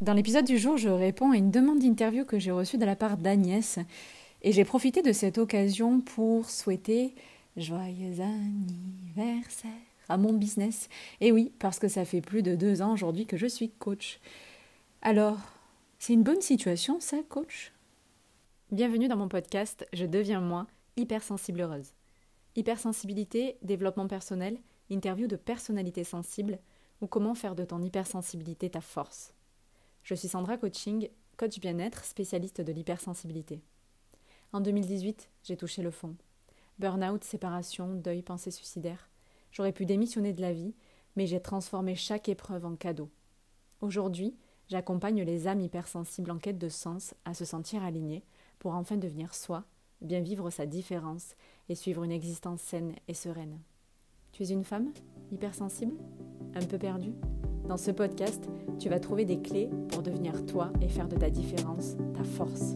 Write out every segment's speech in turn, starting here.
Dans l'épisode du jour, je réponds à une demande d'interview que j'ai reçue de la part d'Agnès et j'ai profité de cette occasion pour souhaiter joyeux anniversaire à mon business. Et oui, parce que ça fait plus de deux ans aujourd'hui que je suis coach. Alors, c'est une bonne situation ça, coach? Bienvenue dans mon podcast Je deviens moi, hypersensible heureuse. Hypersensibilité, développement personnel, interview de personnalités sensibles ou comment faire de ton hypersensibilité ta force. Je suis Sandra Coaching, coach bien-être, spécialiste de l'hypersensibilité. En 2018, j'ai touché le fond. Burnout, séparation, deuil, pensée suicidaire. J'aurais pu démissionner de la vie, mais j'ai transformé chaque épreuve en cadeau. Aujourd'hui, j'accompagne les âmes hypersensibles en quête de sens à se sentir alignées pour enfin devenir soi, bien vivre sa différence et suivre une existence saine et sereine. Tu es une femme hypersensible? Un peu perdue? Dans ce podcast, tu vas trouver des clés pour devenir toi et faire de ta différence ta force.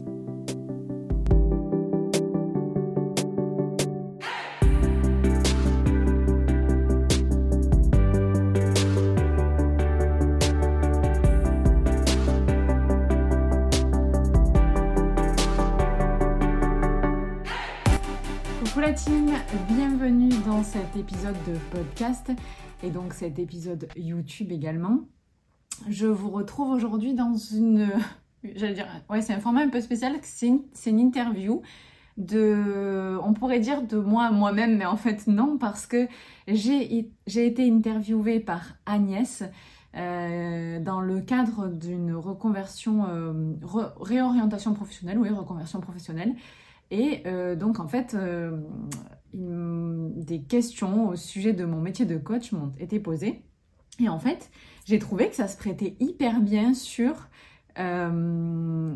Épisode de podcast et donc cet épisode YouTube également. Je vous retrouve aujourd'hui dans une... J'allais dire, ouais, c'est un format un peu spécial, c'est une, interview de... On pourrait dire de moi moi-même, mais en fait non, parce que j'ai été interviewée par Agnès euh, dans le cadre d'une reconversion, euh, réorientation professionnelle, oui, reconversion professionnelle. Et euh, donc en fait, des questions au sujet de mon métier de coach m'ont été posées. Et en fait, j'ai trouvé que ça se prêtait hyper bien sur euh,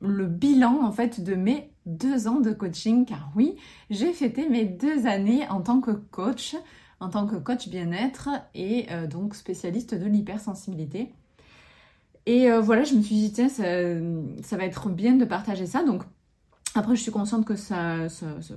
le bilan en fait de mes deux ans de coaching. Car oui, j'ai fêté mes deux années en tant que coach, en tant que coach bien-être et donc spécialiste de l'hypersensibilité. Et voilà, je me suis dit, tiens, ça, va être bien de partager ça. Donc, après, je suis consciente que ça,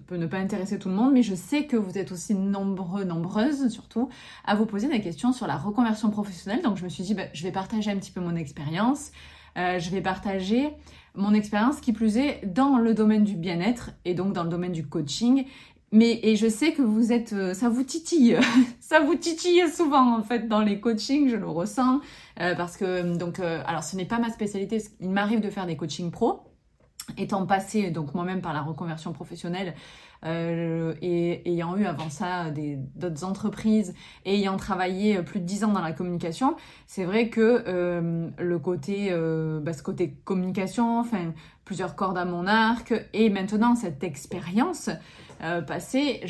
peut ne pas intéresser tout le monde, mais je sais que vous êtes aussi nombreux, nombreuses surtout, à vous poser des questions sur la reconversion professionnelle. Donc, je me suis dit, bah, je vais partager un petit peu mon expérience. Euh, je vais partager mon expérience qui plus est dans le domaine du bien-être et donc dans le domaine du coaching. Mais et je sais que vous êtes, euh, ça vous titille, ça vous titille souvent en fait dans les coachings, je le ressens euh, parce que donc alors ce n'est pas ma spécialité, il m'arrive de faire des coachings pro, étant passé donc moi-même par la reconversion professionnelle euh, et ayant eu avant ça d'autres entreprises et ayant travaillé plus de dix ans dans la communication, c'est vrai que euh, le côté, euh, bah, ce côté communication, enfin plusieurs cordes à mon arc et maintenant cette expérience passée,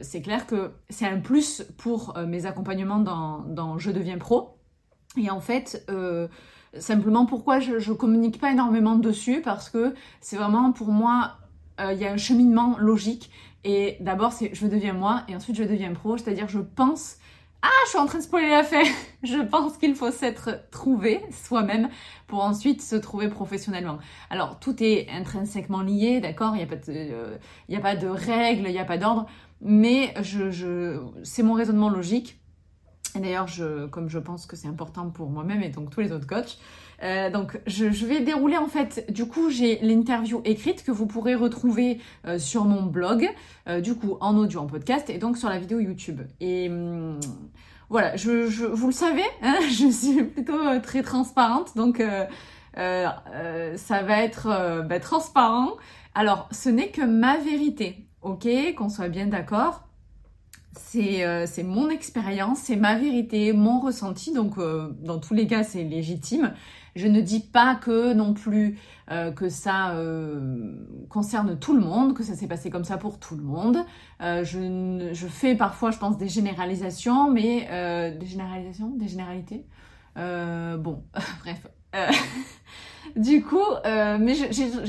c'est clair que c'est un plus pour mes accompagnements dans, dans Je deviens pro. Et en fait, Simplement pourquoi je, ne communique pas énormément dessus parce que c'est vraiment pour moi euh, il y a un cheminement logique et d'abord je deviens moi et ensuite je deviens pro, c'est-à-dire je pense ah, je suis en train de spoiler l'affaire. Je pense qu'il faut s'être trouvé soi-même pour ensuite se trouver professionnellement. Alors, tout est intrinsèquement lié, d'accord? Il n'y a, euh, a pas de règles, il n'y a pas d'ordre, mais je, je, c'est mon raisonnement logique. D'ailleurs, comme je pense que c'est important pour moi-même et donc tous les autres coachs, euh, donc je, vais dérouler en fait, du coup j'ai l'interview écrite que vous pourrez retrouver euh, sur mon blog, euh, du coup en audio, en podcast et donc sur la vidéo YouTube. Et hum, voilà, je, vous le savez, hein, je suis plutôt très transparente, donc ça va être bah, transparent. Alors ce n'est que ma vérité, ok, qu'on soit bien d'accord. Euh, c'est mon expérience, c'est ma vérité, mon ressenti, donc euh, dans tous les cas c'est légitime. Je ne dis pas que non plus euh, que ça concerne tout le monde, que ça s'est passé comme ça pour tout le monde. Je, je, fais parfois, je pense, des généralisations, mais des généralisations, des généralités. bon, bref. Du coup, mais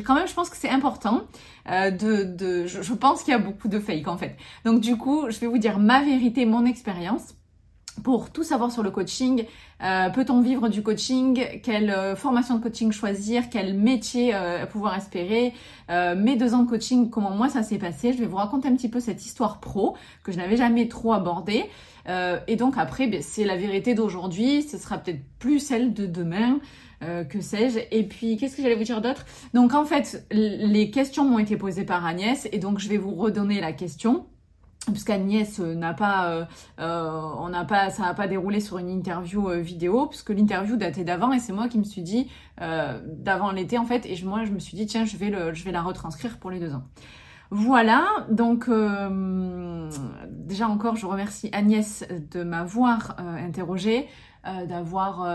quand même, je pense que c'est important euh, de, de je, pense qu'il y a beaucoup de fake en fait. Donc du coup, je vais vous dire ma vérité, mon expérience. Pour tout savoir sur le coaching. Euh, peut-on vivre du coaching? Quelle euh, formation de coaching choisir? Quel métier euh, pouvoir espérer? Mes deux ans de coaching, comment moi ça s'est passé? Je vais vous raconter un petit peu cette histoire pro que je n'avais jamais trop abordée. et donc après, ben, c'est la vérité d'aujourd'hui. Ce sera peut-être plus celle de demain. que sais-je. Et puis, qu'est-ce que j'allais vous dire d'autre? Donc, en fait, les questions m'ont été posées par Agnès et donc je vais vous redonner la question puisqu'Agnès euh, n'a pas, euh, euh, on n'a pas, ça n'a pas déroulé sur une interview vidéo, puisque l'interview datait d'avant et c'est moi qui me suis dit d'avant l'été en fait, et moi je me suis dit tiens je vais le, je vais la retranscrire pour les deux ans. Voilà, donc déjà encore je remercie Agnès de m'avoir interrogée, d'avoir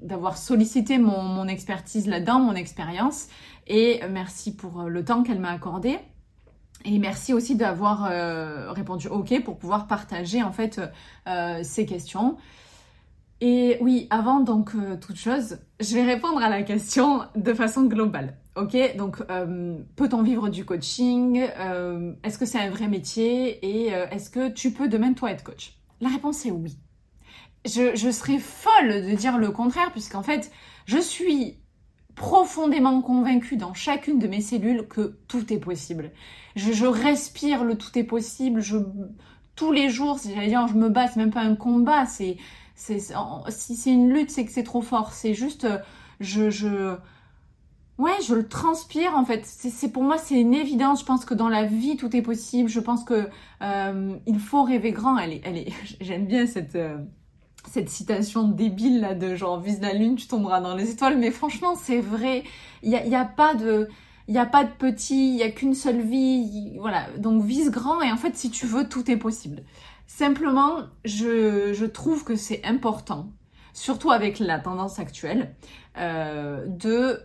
d'avoir sollicité mon, mon expertise là-dedans, mon expérience, et merci pour le temps qu'elle m'a accordé. Et merci aussi d'avoir euh, répondu OK pour pouvoir partager en fait euh, ces questions. Et oui, avant donc euh, toute chose, je vais répondre à la question de façon globale. Ok, donc peut-on vivre du coaching? Est-ce que c'est un vrai métier? Et est-ce que tu peux demain toi être coach? La réponse est oui. Je, je serais folle de dire le contraire puisqu'en fait, je suis profondément convaincue dans chacune de mes cellules que tout est possible. Je, respire le tout est possible. Je, tous les jours, j'allais dire, je me bats, c'est même pas un combat. C'est, c'est, si c'est une lutte, c'est que c'est trop fort. C'est juste, je, je, ouais, je le transpire en fait. C'est, pour moi, c'est une évidence. Je pense que dans la vie, tout est possible. Je pense que euh, il faut rêver grand. Elle est, elle est. J'aime bien cette. Euh, cette citation débile là de genre vise la lune, tu tomberas dans les étoiles. Mais franchement, c'est vrai. Il n'y a, a, pas de. Il n'y a pas de petit, il n'y a qu'une seule vie. Voilà. Donc vise grand et en fait, si tu veux, tout est possible. Simplement, je, je trouve que c'est important, surtout avec la tendance actuelle, euh, de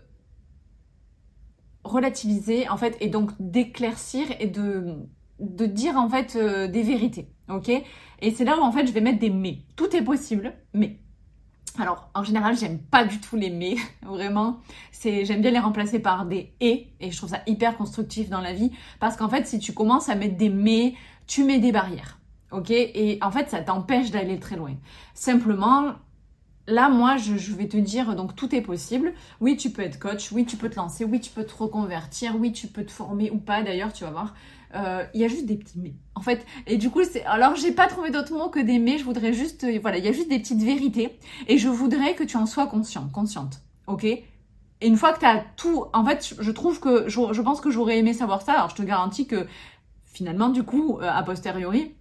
relativiser en fait et donc d'éclaircir et de, de dire en fait euh, des vérités. Ok? Et c'est là où en fait je vais mettre des mais. Tout est possible, mais. Alors, en général, j'aime pas du tout les mais, vraiment. C'est, j'aime bien les remplacer par des et, et je trouve ça hyper constructif dans la vie, parce qu'en fait, si tu commences à mettre des mais, tu mets des barrières, ok? Et en fait, ça t'empêche d'aller très loin. Simplement, là, moi, je, je, vais te dire, donc tout est possible. Oui, tu peux être coach, oui, tu peux te lancer, oui, tu peux te reconvertir, oui, tu peux te former ou pas, d'ailleurs, tu vas voir. Euh, il y a juste des petits mais. En fait, et du coup, c'est. Alors, j'ai pas trouvé d'autres mots que des mais. Je voudrais juste. Euh, voilà, il y a juste des petites vérités. Et je voudrais que tu en sois conscient, consciente. Ok? Et une fois que tu as tout. En fait, je trouve que. Je, pense que j'aurais aimé savoir ça. Alors, je te garantis que finalement, du coup, euh, a posteriori.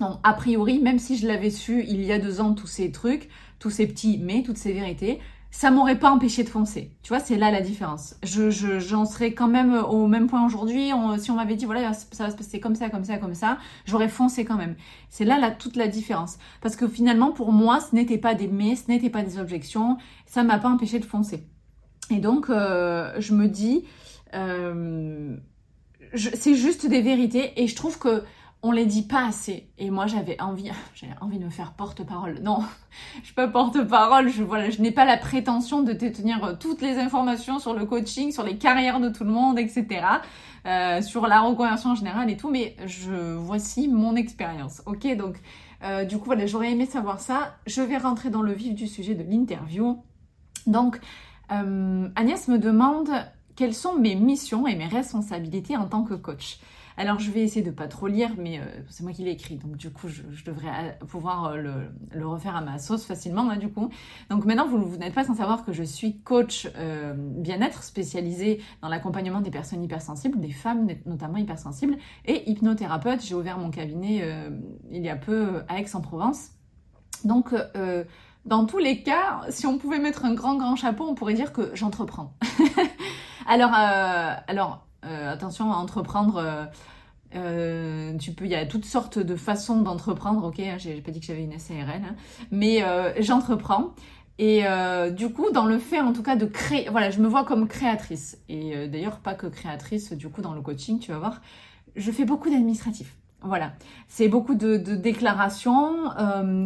Non, a priori, même si je l'avais su il y a deux ans, tous ces trucs, tous ces petits mais, toutes ces vérités, ça m'aurait pas empêché de foncer. Tu vois, c'est là la différence. Je, j'en serais quand même au même point aujourd'hui. si on m'avait dit, voilà, ça va se passer comme ça, comme ça, comme ça, j'aurais foncé quand même. C'est là la, toute la différence. Parce que finalement, pour moi, ce n'était pas des mais, ce n'était pas des objections. Ça m'a pas empêché de foncer. Et donc, euh, je me dis, euh, c'est juste des vérités. Et je trouve que on les dit pas assez. Et moi, j'avais envie, j'avais envie de me faire porte-parole. Non, je suis pas porte-parole. Je, voilà, je n'ai pas la prétention de détenir euh, toutes les informations sur le coaching, sur les carrières de tout le monde, etc. Euh, sur la reconversion en général et tout. Mais je, voici mon expérience. Ok, donc, euh, du coup, voilà, j'aurais aimé savoir ça. Je vais rentrer dans le vif du sujet de l'interview. Donc, Agnès me demande quelles sont mes missions et mes responsabilités en tant que coach. Alors je vais essayer de pas trop lire, mais euh, c'est moi qui l'ai écrit, donc du coup je, devrais euh, pouvoir euh, le, refaire à ma sauce facilement là du coup. Donc maintenant vous, vous n'êtes pas sans savoir que je suis coach bien-être spécialisé dans l'accompagnement des personnes hypersensibles, des femmes notamment hypersensibles, et hypnothérapeute. J'ai ouvert mon cabinet il y a peu à Aix-en-Provence. Donc dans tous les cas, si on pouvait mettre un grand grand chapeau, on pourrait dire que j'entreprends. alors, alors attention à entreprendre. Euh, euh, tu peux, il y a toutes sortes de façons d'entreprendre. Ok, hein, j'ai pas dit que j'avais une SARL, hein, mais j'entreprends. Et du coup, dans le fait, en tout cas, de créer, voilà, je me vois comme créatrice. Et d'ailleurs, pas que créatrice, du coup, dans le coaching, tu vas voir, je fais beaucoup d'administratif. Voilà, c'est beaucoup de, déclarations.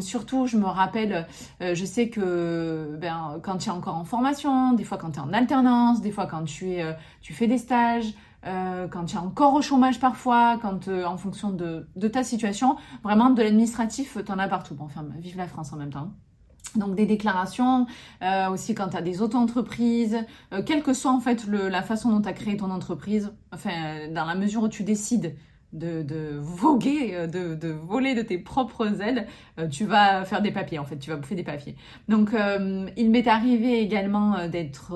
surtout, je me rappelle, je sais que ben, quand tu es encore en formation, des fois quand tu es en alternance, des fois quand tu, es, tu fais des stages, quand tu es encore au chômage parfois, quand en fonction de, ta situation, vraiment de l'administratif, tu en as partout. Bon, enfin, vive la France en même temps. Donc des déclarations, euh, aussi quand tu as des auto-entreprises, euh, quelle que soit en fait la façon dont tu as créé ton entreprise, enfin dans la mesure où tu décides de, voguer, euh, de, voler de tes propres ailes, tu vas faire des papiers en fait, tu vas bouffer des papiers. Donc il m'est arrivé également d'être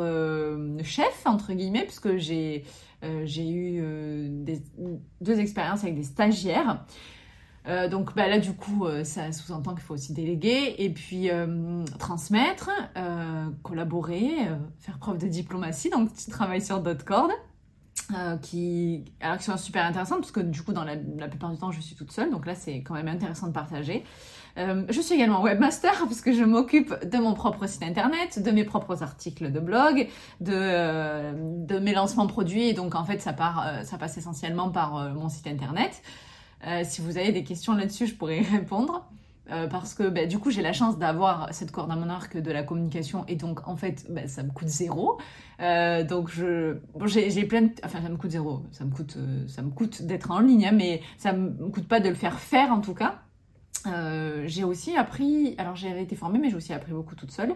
chef entre guillemets puisque j'ai j'ai eu deux expériences avec des stagiaires. Euh, donc bah, là, du coup, euh, ça sous-entend qu'il faut aussi déléguer et puis euh, transmettre, collaborer, faire preuve de diplomatie. Donc, tu travailles sur d'autres cordes. qui, alors, qui sont super intéressantes parce que du coup, dans la, plupart du temps, je suis toute seule. Donc là, c'est quand même intéressant de partager. Je suis également webmaster parce que je m'occupe de mon propre site internet, de mes propres articles de blog, de, de mes lancements produits. Et donc, en fait, ça, part, ça passe essentiellement par mon site internet. Euh, si vous avez des questions là-dessus, je pourrais y répondre. Euh, parce que bah, du coup j'ai la chance d'avoir cette corde à mon arc de la communication et donc en fait bah, ça me coûte zéro euh, donc je j'ai plein de... enfin ça me coûte zéro ça me coûte ça coûte d'être en ligne hein, mais ça me coûte pas de le faire faire en tout cas j'ai aussi appris alors j'ai été formée mais j'ai aussi appris beaucoup toute seule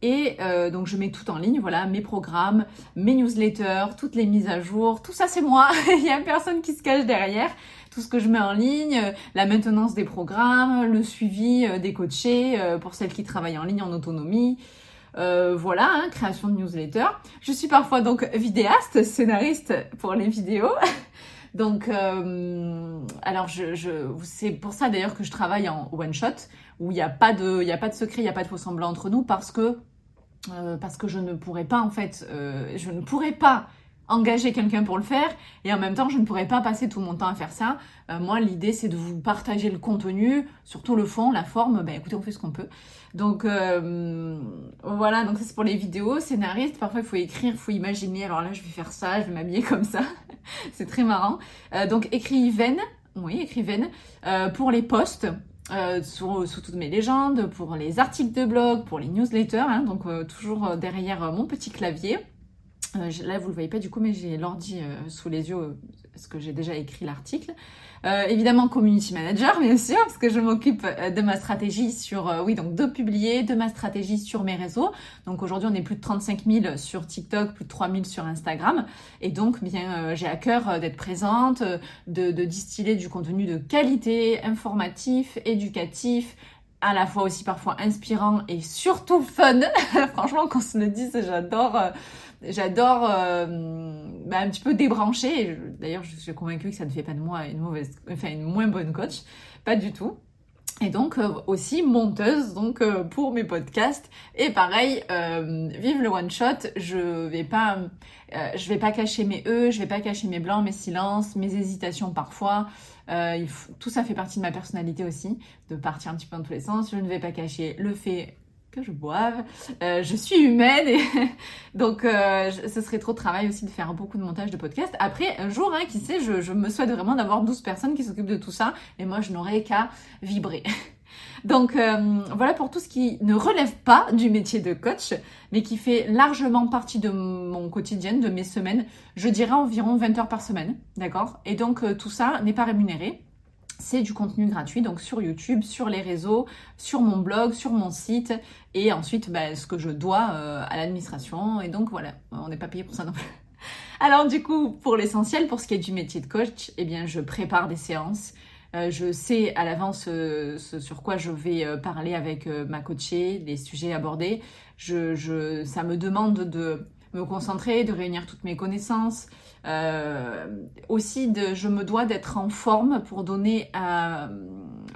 et euh, donc je mets tout en ligne, voilà, mes programmes, mes newsletters, toutes les mises à jour, tout ça c'est moi, il n'y a personne qui se cache derrière. Tout ce que je mets en ligne, euh, la maintenance des programmes, le suivi euh, des coachés pour celles qui travaillent en ligne en autonomie. voilà, hein, création de newsletters. Je suis parfois donc vidéaste, scénariste pour les vidéos. donc, alors je, c'est pour ça d'ailleurs que je travaille en one shot où il n'y a pas de, il a pas de secret, il n'y a pas de faux semblant entre nous parce que euh, parce que je ne pourrais pas en fait, euh, je ne pourrais pas engager quelqu'un pour le faire et en même temps je ne pourrais pas passer tout mon temps à faire ça. Euh, moi l'idée c'est de vous partager le contenu, surtout le fond, la forme, ben écoutez on fait ce qu'on peut. Donc voilà, donc ça c'est pour les vidéos, scénariste, parfois il faut écrire, il faut imaginer, alors là je vais faire ça, je vais m'habiller comme ça, c'est très marrant. donc écrivaine, oui écrivaine, pour les posts, euh, sous, toutes mes légendes, pour les articles de blog, pour les newsletters, hein, donc euh, toujours euh, derrière mon petit clavier. Là, vous le voyez pas du coup, mais j'ai l'ordi sous les yeux parce que j'ai déjà écrit l'article. Euh, évidemment, community manager, bien sûr, parce que je m'occupe euh, de ma stratégie sur, euh, oui, donc de publier, de ma stratégie sur mes réseaux. Donc aujourd'hui, on est plus de 35 000 sur TikTok, plus de 3 000 sur Instagram. Et donc, bien, j'ai à cœur d'être présente, de, de distiller du contenu de qualité, informatif, éducatif, à la fois aussi parfois inspirant et surtout fun. Franchement, qu'on se le dise, j'adore j'adore euh, bah, un petit peu débrancher. D'ailleurs, je suis convaincue que ça ne fait pas de moi une mauvaise, enfin une moins bonne coach, pas du tout. Et donc euh, aussi monteuse donc euh, pour mes podcasts. Et pareil vive le one shot. Je vais pas je vais pas cacher mes e je vais pas cacher mes blancs mes silences mes hésitations parfois. Tout ça fait partie de ma personnalité aussi de partir un petit peu dans tous les sens. Je ne vais pas cacher le fait que je boive. Euh, je suis humaine et donc euh, ce serait trop de travail aussi de faire beaucoup de montage de podcast. Après, un jour, hein, qui sait, je, me souhaite vraiment d'avoir 12 personnes qui s'occupent de tout ça et moi je n'aurais qu'à vibrer. Donc euh, voilà pour tout ce qui ne relève pas du métier de coach, mais qui fait largement partie de mon quotidien, de mes semaines. Je dirais environ 20 heures par semaine, d'accord? Et donc tout ça n'est pas rémunéré c'est du contenu gratuit, donc sur YouTube, sur les réseaux, sur mon blog, sur mon site, et ensuite bah, ce que je dois euh, à l'administration. Et donc voilà, on n'est pas payé pour ça non plus. Alors du coup, pour l'essentiel, pour ce qui est du métier de coach, eh bien je prépare des séances. Euh, je sais à l'avance euh, ce sur quoi je vais parler avec ma coachée, les sujets abordés. Je, je, ça me demande de concentrer, de réunir toutes mes connaissances. Euh, aussi, de, je me dois d'être en forme pour donner euh,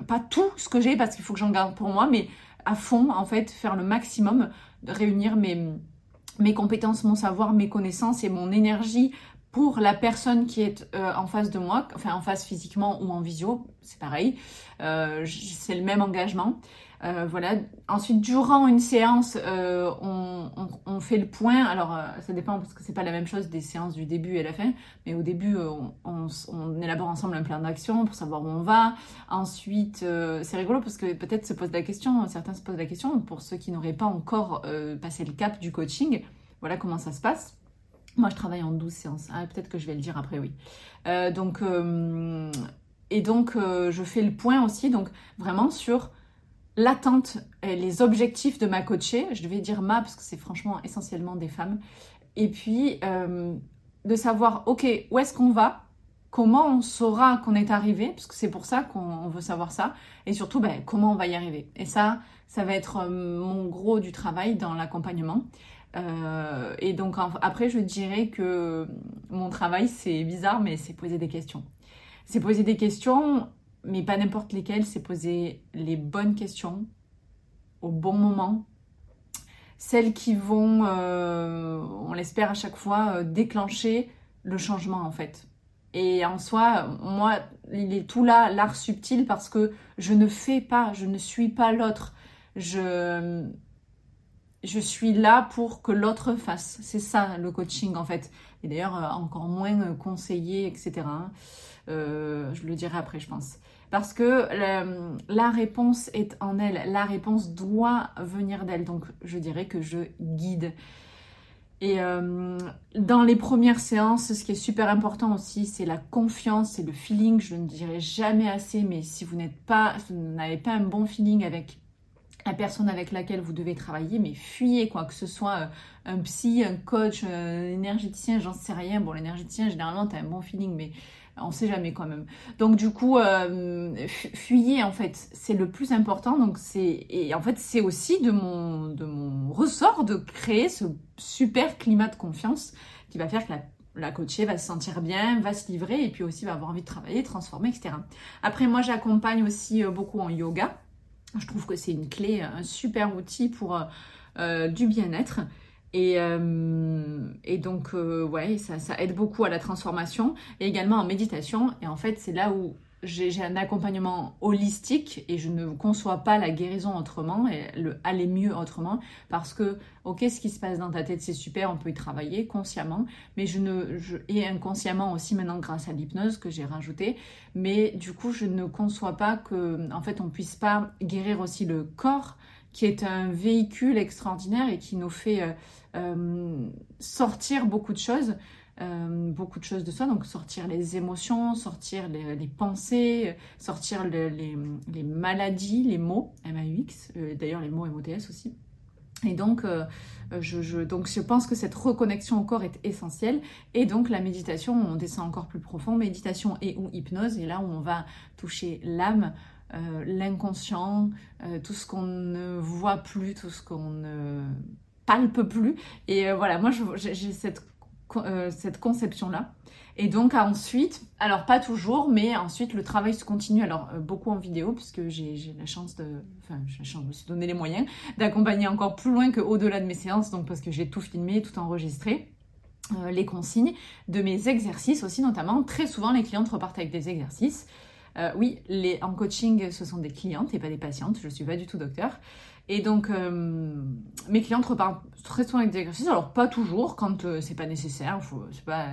pas tout ce que j'ai parce qu'il faut que j'en garde pour moi, mais à fond, en fait, faire le maximum, de réunir mes, mes compétences, mon savoir, mes connaissances et mon énergie pour la personne qui est euh, en face de moi, enfin en face physiquement ou en visio, c'est pareil, c'est le même engagement. Euh, voilà. Ensuite, durant une séance, euh, on, fait le point. Alors, euh, ça dépend parce que c'est pas la même chose des séances du début et la fin. Mais au début, on, élabore ensemble un plan d'action pour savoir où on va. Ensuite, c'est rigolo parce que peut-être se pose la question, certains se posent la question pour ceux qui n'auraient pas encore passé le cap du coaching. Voilà comment ça se passe. Moi, je travaille en 12 séances. Ah, peut-être que je vais le dire après, oui. donc, et donc, je fais le point aussi, donc vraiment sur l'attente et les objectifs de ma coachée. Je devais dire ma parce que c'est franchement essentiellement des femmes. Et puis, de savoir, ok, où est-ce qu'on va? Comment on saura qu'on est arrivé, parce que c'est pour ça qu'on veut savoir ça, et surtout ben, comment on va y arriver? Et ça, ça va être euh, mon gros du travail dans l'accompagnement. Euh, et donc après, je dirais que mon travail, c'est bizarre, mais c'est poser des questions. C'est poser des questions, mais pas n'importe lesquelles, c'est poser les bonnes questions au bon moment. Celles qui vont, euh, on l'espère à chaque fois, déclencher le changement en fait. Et en soi, moi, il est tout là, l'art subtil, parce que je ne fais pas, je ne suis pas l'autre. Je, je suis là pour que l'autre fasse. C'est ça le coaching en fait. Et d'ailleurs, euh, encore moins euh, conseiller, etc. Euh, je le dirai après, je pense. Parce que la réponse est en elle. La réponse doit venir d'elle. Donc, je dirais que je guide. Et euh, dans les premières séances, ce qui est super important aussi, c'est la confiance et le feeling. Je ne dirai jamais assez, mais si vous n'êtes pas, vous n'avez pas un bon feeling avec la personne avec laquelle vous devez travailler, mais fuyez quoi que ce soit euh, un psy, un coach, un énergéticien, j'en sais rien. Bon, l'énergéticien, généralement, tu as un bon feeling, mais on sait jamais quand même. Donc du coup, euh, fuyez en fait, c'est le plus important. Donc c'est et en fait c'est aussi de mon ressort de créer ce super climat de confiance qui va faire que la la coachée va se sentir bien, va se livrer et puis aussi va avoir envie de travailler, transformer, etc. Après, moi, j'accompagne aussi euh, beaucoup en yoga. Je trouve que c'est une clé, un super outil pour euh, du bien-être. Et, euh, et donc, euh, ouais, ça, aide beaucoup à la transformation et également en méditation. Et en fait, c'est là où j'ai un accompagnement holistique et je ne conçois pas la guérison autrement et le aller mieux autrement parce que, ok, ce qui se passe dans ta tête, c'est super, on peut y travailler consciemment, mais je ne, et inconsciemment aussi maintenant grâce à l'hypnose que j'ai rajouté, mais du coup, je ne conçois pas que, en fait, on puisse pas guérir aussi le corps qui est un véhicule extraordinaire et qui nous fait euh, sortir beaucoup de choses. Euh, beaucoup de choses de soi, donc sortir les émotions, sortir les, pensées, sortir les, maladies, les mots, M-A-U-X, d'ailleurs les mots M-O-T-S aussi. Et donc, je, donc, je pense que cette reconnexion au corps est essentielle. Et donc, la méditation, on descend encore plus profond, méditation et ou hypnose, et là où on va toucher l'âme, euh, l'inconscient, euh, tout ce qu'on ne voit plus, tout ce qu'on ne palpe plus. Et euh, voilà, moi j'ai cette, cette conception-là. Et donc ensuite, alors pas toujours, mais ensuite le travail se continue, alors beaucoup en vidéo, puisque j'ai la chance de, enfin la chance, me suis donné les moyens d'accompagner encore plus loin qu'au-delà de mes séances, donc parce que j'ai tout filmé, tout enregistré. les consignes de mes exercices aussi notamment. Très souvent, les clientes repartent avec des exercices. Euh, oui, les, en coaching, ce sont des clientes et pas des patientes. Je ne suis pas du tout docteur. Et donc, euh, mes clientes repartent très souvent avec des exercices. Alors, pas toujours, quand euh, c'est pas nécessaire. Faut, c'est pas,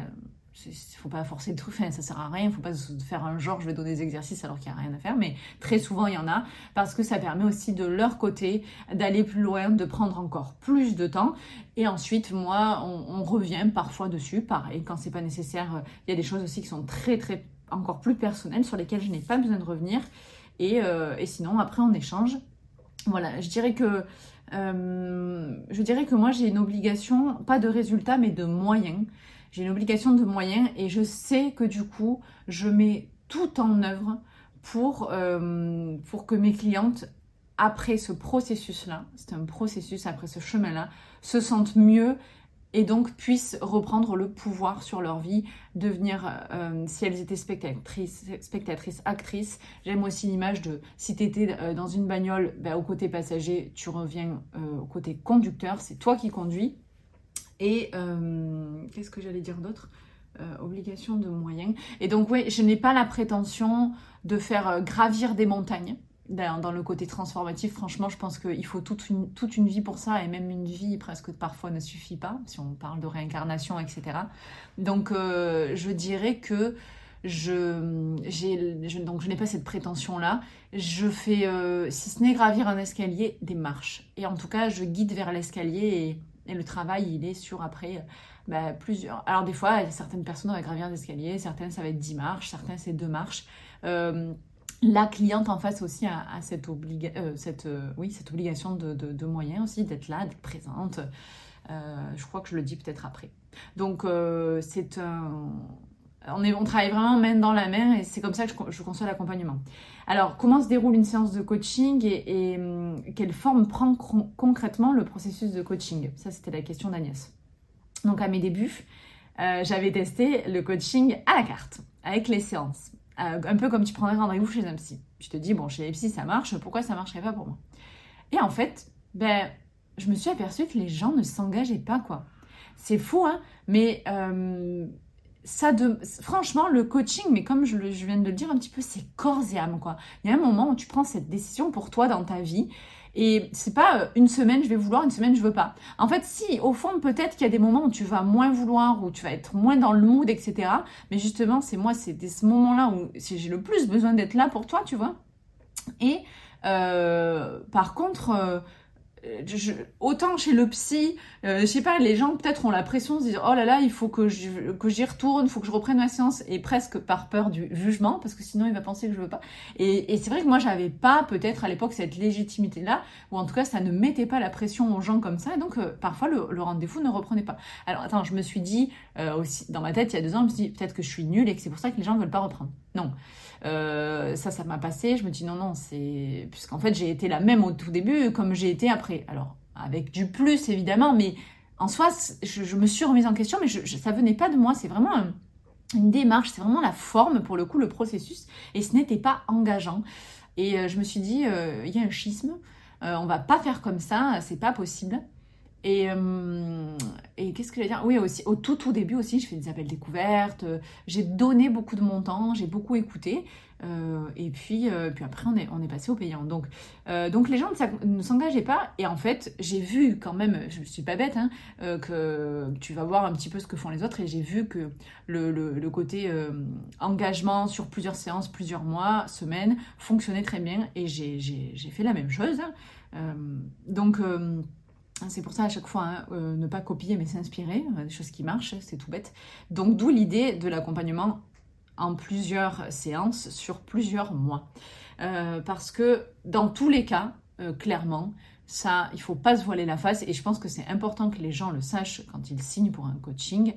faut pas forcer le truc. Enfin, ça sert à rien. Il faut pas faire un genre, je vais donner des exercices alors qu'il n'y a rien à faire. Mais très souvent, il y en a parce que ça permet aussi de leur côté d'aller plus loin, de prendre encore plus de temps. Et ensuite, moi, on, revient parfois dessus. Pareil, quand c'est pas nécessaire, il y a des choses aussi qui sont très, très encore plus personnelles sur lesquelles je n'ai pas besoin de revenir. Et, euh, et, sinon, après, on échange. Voilà, je dirais que, euh, je dirais que moi, j'ai une obligation, pas de résultat, mais de moyens. J'ai une obligation de moyens et je sais que du coup, je mets tout en œuvre pour, euh, pour que mes clientes, après ce processus-là, c'est un processus après ce chemin-là, se sentent mieux et donc puissent reprendre le pouvoir sur leur vie, devenir, euh, si elles étaient spectatrices, spectatrices actrices. J'aime aussi l'image de si tu étais euh, dans une bagnole, bah, au côté passager, tu reviens euh, au côté conducteur, c'est toi qui conduis. Et qu'est-ce que j'allais dire d'autre? Obligation de moyens. Et donc oui, je n'ai pas la prétention de faire gravir des montagnes dans, le côté transformatif, franchement, je pense qu'il faut toute une, vie pour ça, et même une vie presque parfois ne suffit pas, si on parle de réincarnation, etc. Donc, euh, je dirais que je, donc je n'ai pas cette prétention-là. Je fais, euh, si ce n'est gravir un escalier, des marches. Et en tout cas, je guide vers l'escalier Et le travail, il est sur après bah, plusieurs. Alors des fois, certaines personnes vont gravir d'escalier, certaines ça va être 10 marches, certaines c'est 2 marches. Euh, la cliente en face aussi a, euh, euh, cette obligation de, moyens aussi, d'être là, d'être présente. je crois que je le dis peut-être après. Donc c'est un... On, travaille vraiment main dans la main et c'est comme ça que je, conçois l'accompagnement. Alors, comment se déroule une séance de coaching et, hum, quelle forme prend concrètement le processus de coaching? Ça, c'était la question d'Agnès. Donc à mes débuts, euh, j'avais testé le coaching à la carte, avec les séances. Euh, un peu comme tu prendrais rendez-vous chez un psy. Je te dis, bon, chez les psys, ça marche, pourquoi ça marcherait pas pour moi? Et en fait, ben, je me suis aperçue que les gens ne s'engageaient pas, quoi. C'est fou, hein, mais euh, ça franchement, le coaching, mais comme je, viens de le dire un petit peu, c'est corps et âme, quoi. Il y a un moment où tu prends cette décision pour toi dans ta vie et c'est pas euh, une semaine je vais vouloir, une semaine je veux pas. En fait, si, au fond, peut-être qu'il y a des moments où tu vas moins vouloir, où tu vas être moins dans le mood, etc. Mais justement, c'est moi, c'est ce moments-là où j'ai le plus besoin d'être là pour toi, tu vois. Et euh, par contre, euh, autant chez le psy, euh, je sais pas, les gens peut-être ont la pression de se dire oh là là, il faut que j'y retourne, il faut que je reprenne ma séance, et presque par peur du jugement, parce que sinon il va penser que je veux pas. Et, c'est vrai que moi j'avais pas peut-être à l'époque cette légitimité-là, ou en tout cas ça ne mettait pas la pression aux gens comme ça, et donc euh, parfois le, rendez-vous ne reprenait pas. Alors attends, je me suis dit euh, aussi dans ma tête il y a deux ans, je me suis dit peut-être que je suis nulle et que c'est pour ça que les gens ne veulent pas reprendre. Non. Euh, ça, ça m'a passé. Je me dis non, non, c'est. Puisqu'en fait, j'ai été la même au tout début comme j'ai été après. Alors, avec du plus, évidemment, mais en soi, je, me suis remise en question, mais je, ça venait pas de moi. C'est vraiment une démarche, c'est vraiment la forme, pour le coup, le processus. Et ce n'était pas engageant. Et euh, je me suis dit, euh, il y a un schisme. on va pas faire comme ça, c'est pas possible. Et, euh, et qu'est-ce que je vais dire? Oui, aussi, au tout, tout début aussi, je fais des appels découvertes, euh, j'ai donné beaucoup de mon temps, j'ai beaucoup écouté, euh, et puis, puis après, on est, on est passé au payant. Donc, donc les gens ne s'engageaient pas, et en fait, j'ai vu quand même, je ne suis pas bête, hein, que tu vas voir un petit peu ce que font les autres, et j'ai vu que le, le, le côté engagement sur plusieurs séances, plusieurs mois, semaines, fonctionnait très bien, et j'ai fait la même chose. Hein. donc, c'est pour ça à chaque fois, hein, euh, ne pas copier mais s'inspirer, euh, des choses qui marchent, c'est tout bête. Donc d'où l'idée de l'accompagnement en plusieurs séances sur plusieurs mois. Euh, parce que dans tous les cas, clairement, ça, il faut pas se voiler la face et je pense que c'est important que les gens le sachent quand ils signent pour un coaching.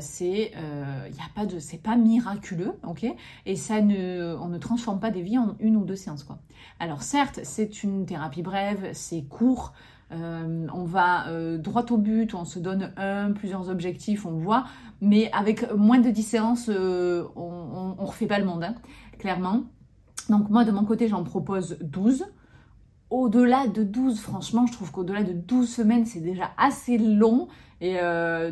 c'est, il pas de, c'est pas miraculeux, ok? Et ça ne, on ne transforme pas des vies en une ou deux séances, quoi. Alors certes, c'est une thérapie brève, c'est court. Euh, on va euh, droit au but, on se donne un, plusieurs objectifs, on voit, mais avec moins de 10 séances, euh, on, ne refait pas le monde, hein, clairement. Donc moi, de mon côté, j'en propose 12. Au-delà de 12, franchement, je trouve qu'au-delà de 12 semaines, c'est déjà assez long. Et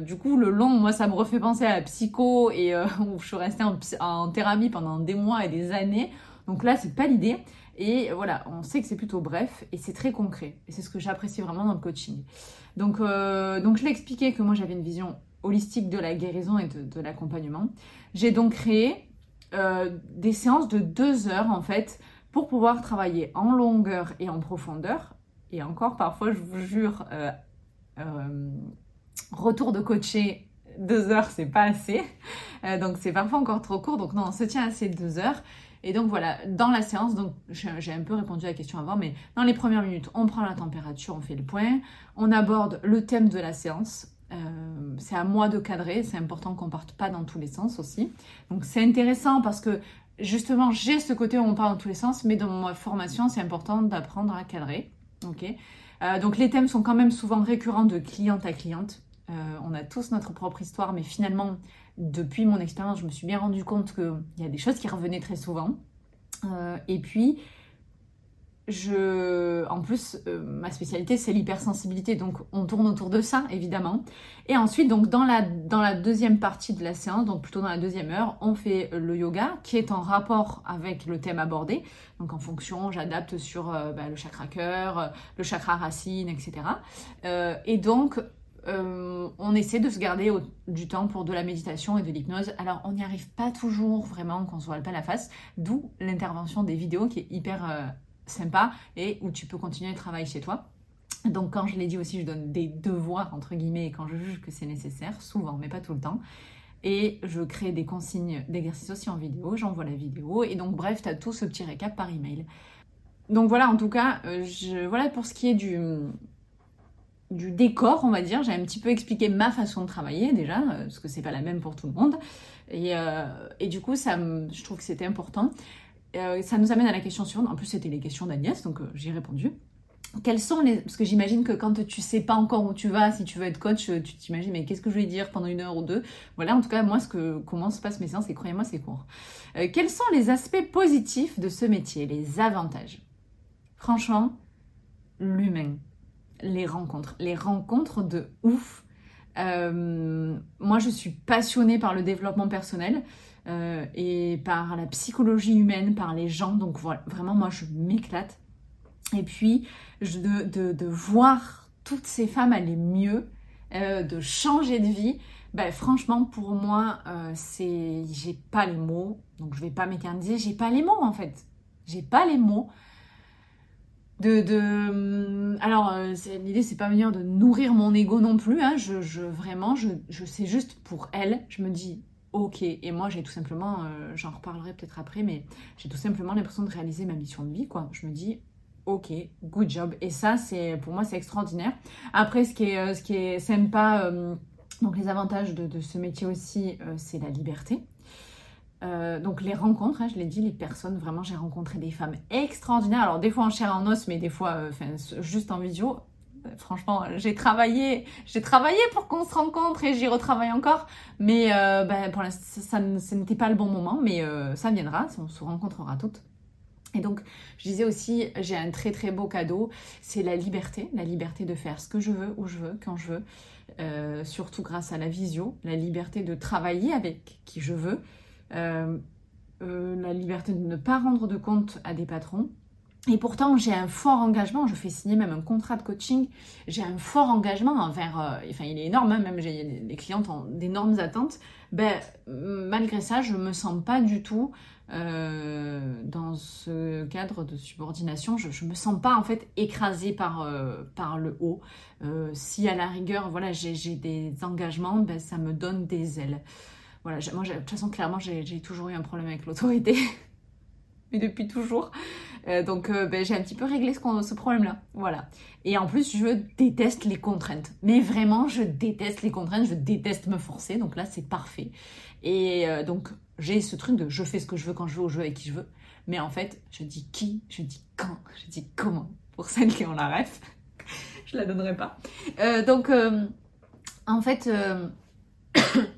du coup, le long, moi, ça me refait penser à la psycho et où je suis restée en, en thérapie pendant des mois et des années. Donc là, c'est pas l'idée. Et voilà, on sait que c'est plutôt bref et c'est très concret. Et c'est ce que j'apprécie vraiment dans le coaching. Donc, euh, donc je l'ai expliqué que moi j'avais une vision holistique de la guérison et de, l'accompagnement. J'ai donc créé euh, des séances de deux heures en fait pour pouvoir travailler en longueur et en profondeur. Et encore parfois, je vous jure, euh, retour de coacher deux heures, c'est pas assez. donc c'est parfois encore trop court. Donc non, on se tient à ces deux heures. Et donc voilà, dans la séance, donc j'ai un peu répondu à la question avant, mais dans les premières minutes, on prend la température, on fait le point, on aborde le thème de la séance. Euh, c'est à moi de cadrer, c'est important qu'on parte pas dans tous les sens aussi. Donc c'est intéressant parce que justement j'ai ce côté où on part dans tous les sens, mais dans ma formation c'est important d'apprendre à cadrer. Ok? Euh, donc les thèmes sont quand même souvent récurrents de cliente à cliente. Euh, on a tous notre propre histoire, mais finalement depuis mon expérience, je me suis bien rendu compte qu'il y a des choses qui revenaient très souvent. Euh, et puis, je, en plus, euh, ma spécialité, c'est l'hypersensibilité. Donc, on tourne autour de ça, évidemment. Et ensuite, donc, dans la, dans la deuxième partie de la séance, donc plutôt dans la deuxième heure, on fait le yoga qui est en rapport avec le thème abordé. Donc, en fonction, j'adapte sur euh, bah, le chakra cœur, le chakra racine, etc. et donc, euh, on essaie de se garder du temps pour de la méditation et de l'hypnose. Alors, on n'y arrive pas toujours vraiment qu'on se voile pas la face, d'où l'intervention des vidéos qui est hyper euh, sympa et où tu peux continuer le travail chez toi. Donc quand je l'ai dit aussi, je donne des devoirs entre guillemets quand je juge que c'est nécessaire, souvent, mais pas tout le temps. Et je crée des consignes d'exercice aussi en vidéo, j'envoie la vidéo. Et donc bref, tu as tout ce petit récap par email. Donc voilà, en tout cas, euh, je, voilà pour ce qui est du, du décor, on va dire. J'ai un petit peu expliqué ma façon de travailler déjà, euh, parce que c'est pas la même pour tout le monde. Et, euh, du coup, ça, je trouve que c'était important. ça nous amène à la question suivante. En plus, c'était les questions d'Agnès, donc j'ai répondu quels sont les... Parce que j'imagine que quand tu sais pas encore où tu vas, si tu veux être coach, tu t'imagines, mais qu'est-ce que je vais dire pendant une heure ou deux? Voilà, en tout cas, moi, ce que, comment se passent mes séances, et croyez-moi, c'est court. Euh, quels sont les aspects positifs de ce métier, les avantages? Franchement, l'humain, les rencontres, les rencontres de ouf. Euh, moi, je suis passionnée par le développement personnel. Euh, et par la psychologie humaine, par les gens. Donc vraiment, moi, je m'éclate. Et puis, de, de, voir toutes ces femmes aller mieux, euh, de changer de vie, ben, franchement, pour moi, c'est. J'ai pas les mots, donc je vais pas m'éterniser, j'ai pas les mots en fait. J'ai pas les mots. De, alors euh, l'idée c'est pas venir de nourrir mon ego non plus hein. je, vraiment je, je sais juste pour elle je me dis ok et moi j'ai tout simplement j'en reparlerai peut-être après mais j'ai tout simplement l'impression de réaliser ma mission de vie quoi je me dis ok, good job. Et ça, c'est pour moi, c'est extraordinaire. Après, ce qui est, euh, ce qui est sympa, euh, donc les avantages de, ce métier aussi, euh, c'est la liberté. Donc les rencontres, hein, je l'ai dit, les personnes, vraiment, j'ai rencontré des femmes extraordinaires. Alors des fois en chair et en os, mais des fois, juste en vidéo. Franchement, j'ai travaillé, j'ai travaillé pour qu'on se rencontre et j'y retravaille encore. Mais ben, pour l'instant, ça, n'était pas le bon moment, mais ça viendra, on se rencontrera toutes. Et donc, je disais aussi, j'ai un très très beau cadeau, c'est la liberté, la liberté de faire ce que je veux, où je veux, quand je veux, euh, surtout grâce à la visio, la liberté de travailler avec qui je veux, euh, euh, la liberté de ne pas rendre de compte à des patrons. Et pourtant, j'ai un fort engagement, je fais signer même un contrat de coaching, j'ai un fort engagement envers, enfin il est énorme, hein, même j'ai des clientes ont d'énormes attentes, ben, malgré ça, je me sens pas du tout euh, dans ce cadre de subordination, je ne me sens pas en fait écrasée par, euh, le haut. Euh, si à la rigueur, voilà, j'ai des engagements, ben, ça me donne des ailes. Voilà, moi, de toute façon, clairement, j'ai toujours eu un problème avec l'autorité. Mais depuis toujours. donc, ben, j'ai un petit peu réglé ce, problème-là. Voilà. Et en plus, je déteste les contraintes. Mais vraiment, je déteste les contraintes. Je déteste me forcer. Donc là, c'est parfait. Et donc, j'ai ce truc de je fais ce que je veux quand je veux, au jeu avec qui je veux. Mais en fait, je dis qui, je dis quand, je dis comment. Pour celles qui ont la ref, je la donnerai pas. Euh, donc, euh, en fait,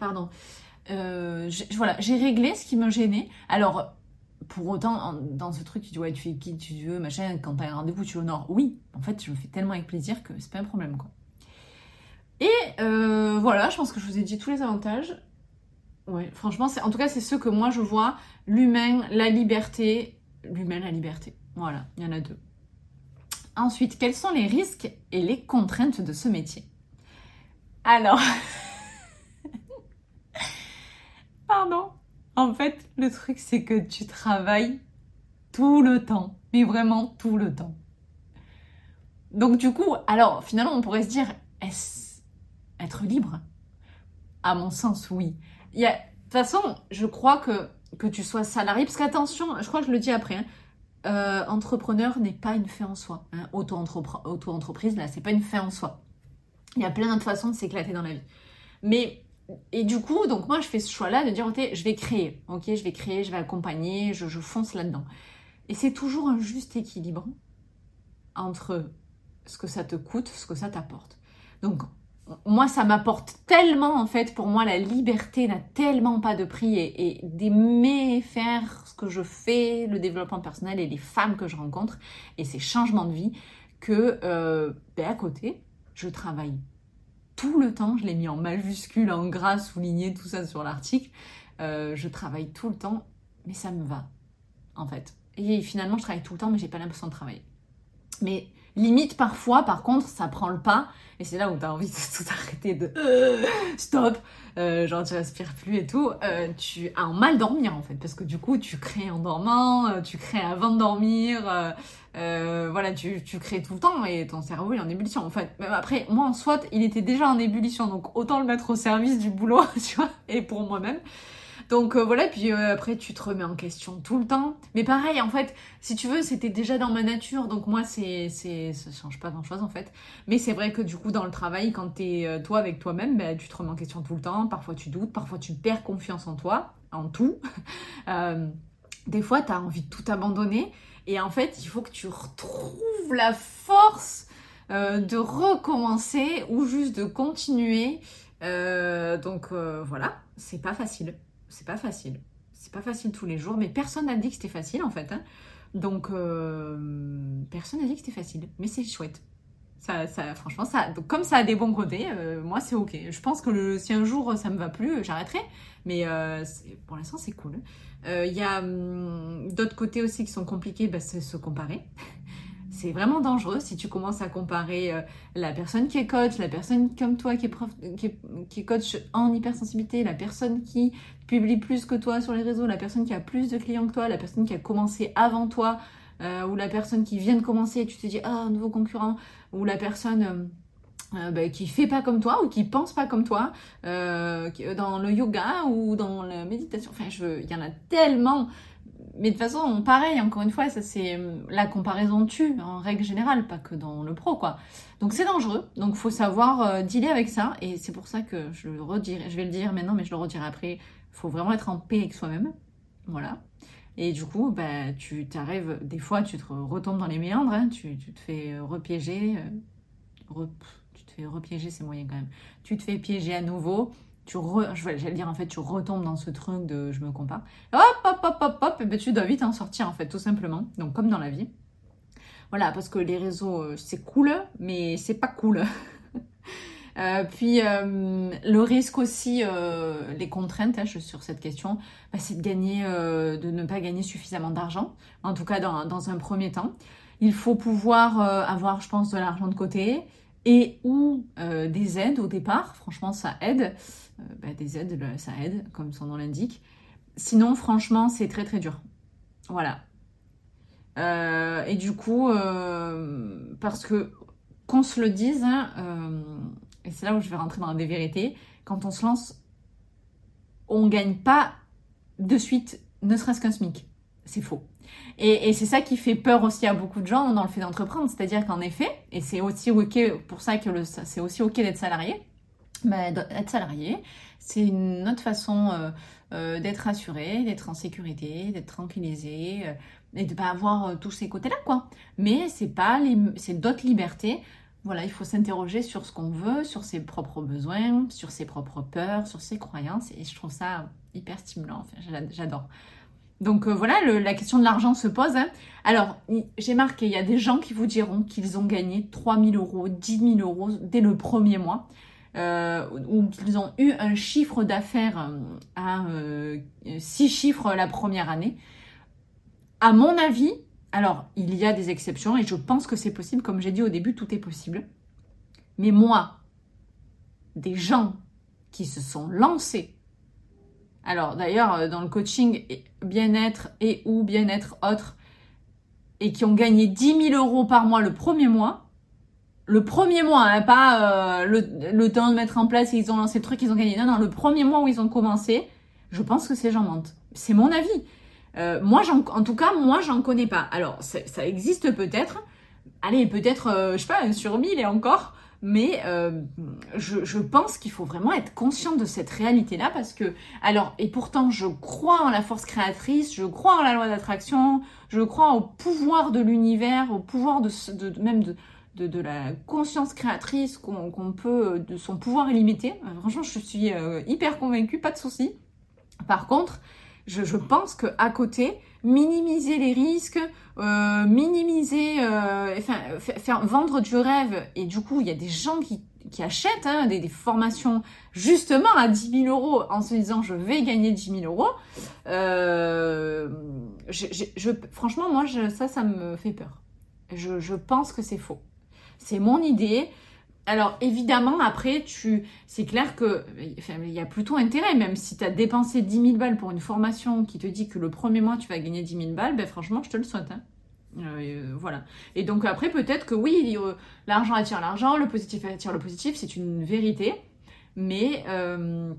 euh, voilà, j'ai réglé ce qui me gênait. Alors, pour autant, dans ce truc, tu dis ouais, tu qui tu veux, machin, quand t'as un rendez-vous, tu honores. Oui, en fait, je me fais tellement avec plaisir que c'est pas un problème, quoi. Et voilà, je pense que je vous ai dit tous les avantages. Ouais, franchement, en tout cas, c'est ce que moi je vois. L'humain, la liberté. L'humain, la liberté. Voilà, il y en a deux. Ensuite, quels sont les risques et les contraintes de ce métier? Alors, pardon. En fait, le truc, c'est que tu travailles tout le temps, mais vraiment tout le temps. Donc du coup, alors finalement, on pourrait se dire, est-ce être libre? À mon sens, oui. A... De toute façon, je crois que, que tu sois salarié, parce qu'attention, je crois que je le dis après, hein, euh, entrepreneur n'est pas une fin en soi. Hein. Auto-entreprise, là, c'est pas une fin en soi. Il y a plein d'autres façons de s'éclater dans la vie. Mais, et du coup, donc moi, je fais ce choix-là de dire, ok, je vais créer, ok, je vais créer, je vais accompagner, je, je fonce là-dedans. Et c'est toujours un juste équilibre entre ce que ça te coûte, ce que ça t'apporte. Donc, moi, ça m'apporte tellement, en fait, pour moi, la liberté n'a tellement pas de prix et, d'aimer faire ce que je fais, le développement personnel et les femmes que je rencontre et ces changements de vie que, euh, ben, à côté, je travaille tout le temps. Je l'ai mis en majuscule, en gras, souligné, tout ça sur l'article. Euh, je travaille tout le temps, mais ça me va, en fait. Et finalement, je travaille tout le temps, mais j'ai pas l'impression de travailler. Mais Limite, parfois, par contre, ça prend le pas. Et c'est là où tu as envie de tout arrêter de euh, stop, euh, genre tu respires plus et tout. Euh, tu as un mal dormir en fait, parce que du coup, tu crées en dormant, tu crées avant de dormir. voilà, tu, tu crées tout le temps et ton cerveau est en ébullition. En fait, même après, moi en soit, il était déjà en ébullition, donc autant le mettre au service du boulot, tu vois, et pour moi-même. Donc euh, voilà, puis euh, après tu te remets en question tout le temps. Mais pareil, en fait, si tu veux, c'était déjà dans ma nature, donc moi c'est c'est ça change pas grand chose en fait. Mais c'est vrai que du coup dans le travail, quand t'es euh, toi avec toi-même, ben, tu te remets en question tout le temps. Parfois tu doutes, parfois tu perds confiance en toi, en tout. des fois t'as envie de tout abandonner et en fait il faut que tu retrouves la force de recommencer ou juste de continuer. donc voilà, c'est pas facile c'est pas facile. C'est pas facile tous les jours, mais personne n'a dit que c'était facile en fait. Hein. Donc, euh, personne n'a dit que c'était facile, mais c'est chouette. Ça, franchement, ça, comme ça a des bons côtés, euh, moi c'est ok. Je pense que si un jour ça me va plus, j'arrêterai. Mais euh, pour l'instant, c'est cool. Il y a hum, d'autres côtés aussi qui sont compliqués, bah, c'est se comparer c'est vraiment dangereux si tu commences à comparer euh, la personne qui est coach, la personne comme toi qui prof, qui, coach en hypersensibilité, la personne qui publie plus que toi sur les réseaux, la personne qui a plus de clients que toi, la personne qui a commencé avant toi, euh, ou la personne qui vient de commencer et tu te dis ah un nouveau concurrent, ou la personne euh, bah, qui fait pas comme toi ou qui pense pas comme toi dans le yoga ou dans la méditation. Enfin, il y en a tellement mais de façon, pareil, encore une fois, ça c'est la comparaison tue en règle générale, pas que dans le pro, quoi. Donc c'est dangereux, donc faut savoir euh, dealer avec ça, et c'est pour ça que je le redirai, je vais le dire maintenant, mais je le redirai après. Faut vraiment être en paix avec soi-même, voilà. Et du coup, bah, tu t'arrives, des fois, tu te retombes dans les méandres, hein, tu, te fais repiéger, euh, tu te fais repiéger, c'est moyen quand même. Tu te fais piéger à nouveau, tu re, j'allais dire en fait, tu retombes dans ce truc de je me compare. Hop, hop, hop, hop, hop, et ben tu dois vite en sortir en fait, tout simplement. Donc comme dans la vie. Voilà, parce que les réseaux, euh, c'est cool, mais c'est pas cool. Euh, puis euh, le risque aussi, les contraintes hein, sur cette question, bah, c'est de gagner, de ne pas gagner suffisamment d'argent. En tout cas, dans, dans, un premier temps, il faut pouvoir avoir, je pense, de l'argent de côté et ou des aides au départ. Franchement, ça aide. Euh, bah, des aides, ça aide, comme son nom l'indique. Sinon, franchement, c'est très très dur. Voilà. Euh, et du coup, euh, parce que qu'on se le dise, hein, et c'est là où je vais rentrer dans des vérités, quand on se lance, on gagne pas de suite, ne serait-ce qu'un SMIC. C'est faux. Et, c'est ça qui fait peur aussi à beaucoup de gens dans le fait d'entreprendre. C'est-à-dire qu'en effet, et c'est aussi ok pour ça que c'est aussi ok d'être salarié, bah, être salarié, c'est une autre façon euh, euh, d'être assuré, d'être en sécurité, d'être tranquillisé euh, et de pas avoir tous ces côtés-là, quoi. Mais c'est c'est d'autres libertés. Voilà, il faut s'interroger sur ce qu'on veut, sur ses propres besoins, sur ses propres peurs, sur ses croyances, et je trouve ça hyper stimulant. J'adore. Donc voilà, la question de l'argent se pose. Hein. Alors, j'ai marqué, il y a des gens qui vous diront qu'ils ont gagné 3000 euros, 10 000 euros dès le premier mois euh, où ils ont eu un chiffre d'affaires euh, à euh, six chiffres la première année. À mon avis, alors il y a des exceptions et je pense que c'est possible, comme j'ai dit au début, tout est possible. Mais moi, des gens qui se sont lancés, alors d'ailleurs dans le coaching bien-être et ou bien-être autre, et qui ont gagné 10 000 euros par mois le premier mois, le premier mois, hein, pas euh, le, temps de mettre en place, ils ont lancé le truc, ils ont gagné. Non, non, le premier mois où ils ont commencé, je pense que ces gens mentent. C'est mon avis. Euh, moi, en, tout cas, moi, j'en connais pas. Alors, ça existe peut-être. Allez, peut-être, euh, je sais pas, sur mille et encore. Mais je, je, pense qu'il faut vraiment être conscient de cette réalité-là parce que, alors, et pourtant, je crois en la force créatrice, je crois en la loi d'attraction, je crois au pouvoir de l'univers, au pouvoir de, même de, la conscience créatrice qu'on peut, de son pouvoir illimité. Euh, franchement, je suis euh, hyper convaincue, pas de souci. Par contre, je, je pense qu'à côté, minimiser les risques, euh, minimiser, enfin, faire vendre du rêve, et du coup, il y a des gens qui, achètent hein, des, formations justement à 10 000 euros en se disant je vais gagner 10 000 euros. je, franchement, moi, ça, ça me fait peur. je pense que c'est faux. c'est mon idée. Alors évidemment, après, tu, c'est clair que, il y a plutôt intérêt, même si tu as dépensé 10 000 balles pour une formation qui te dit que le premier mois tu vas gagner 10 000 balles, ben franchement, je te le souhaite. Hein. Euh, voilà. Et donc après, peut-être que oui, euh, l'argent attire l'argent, le positif attire le positif, c'est une vérité. Mais euh,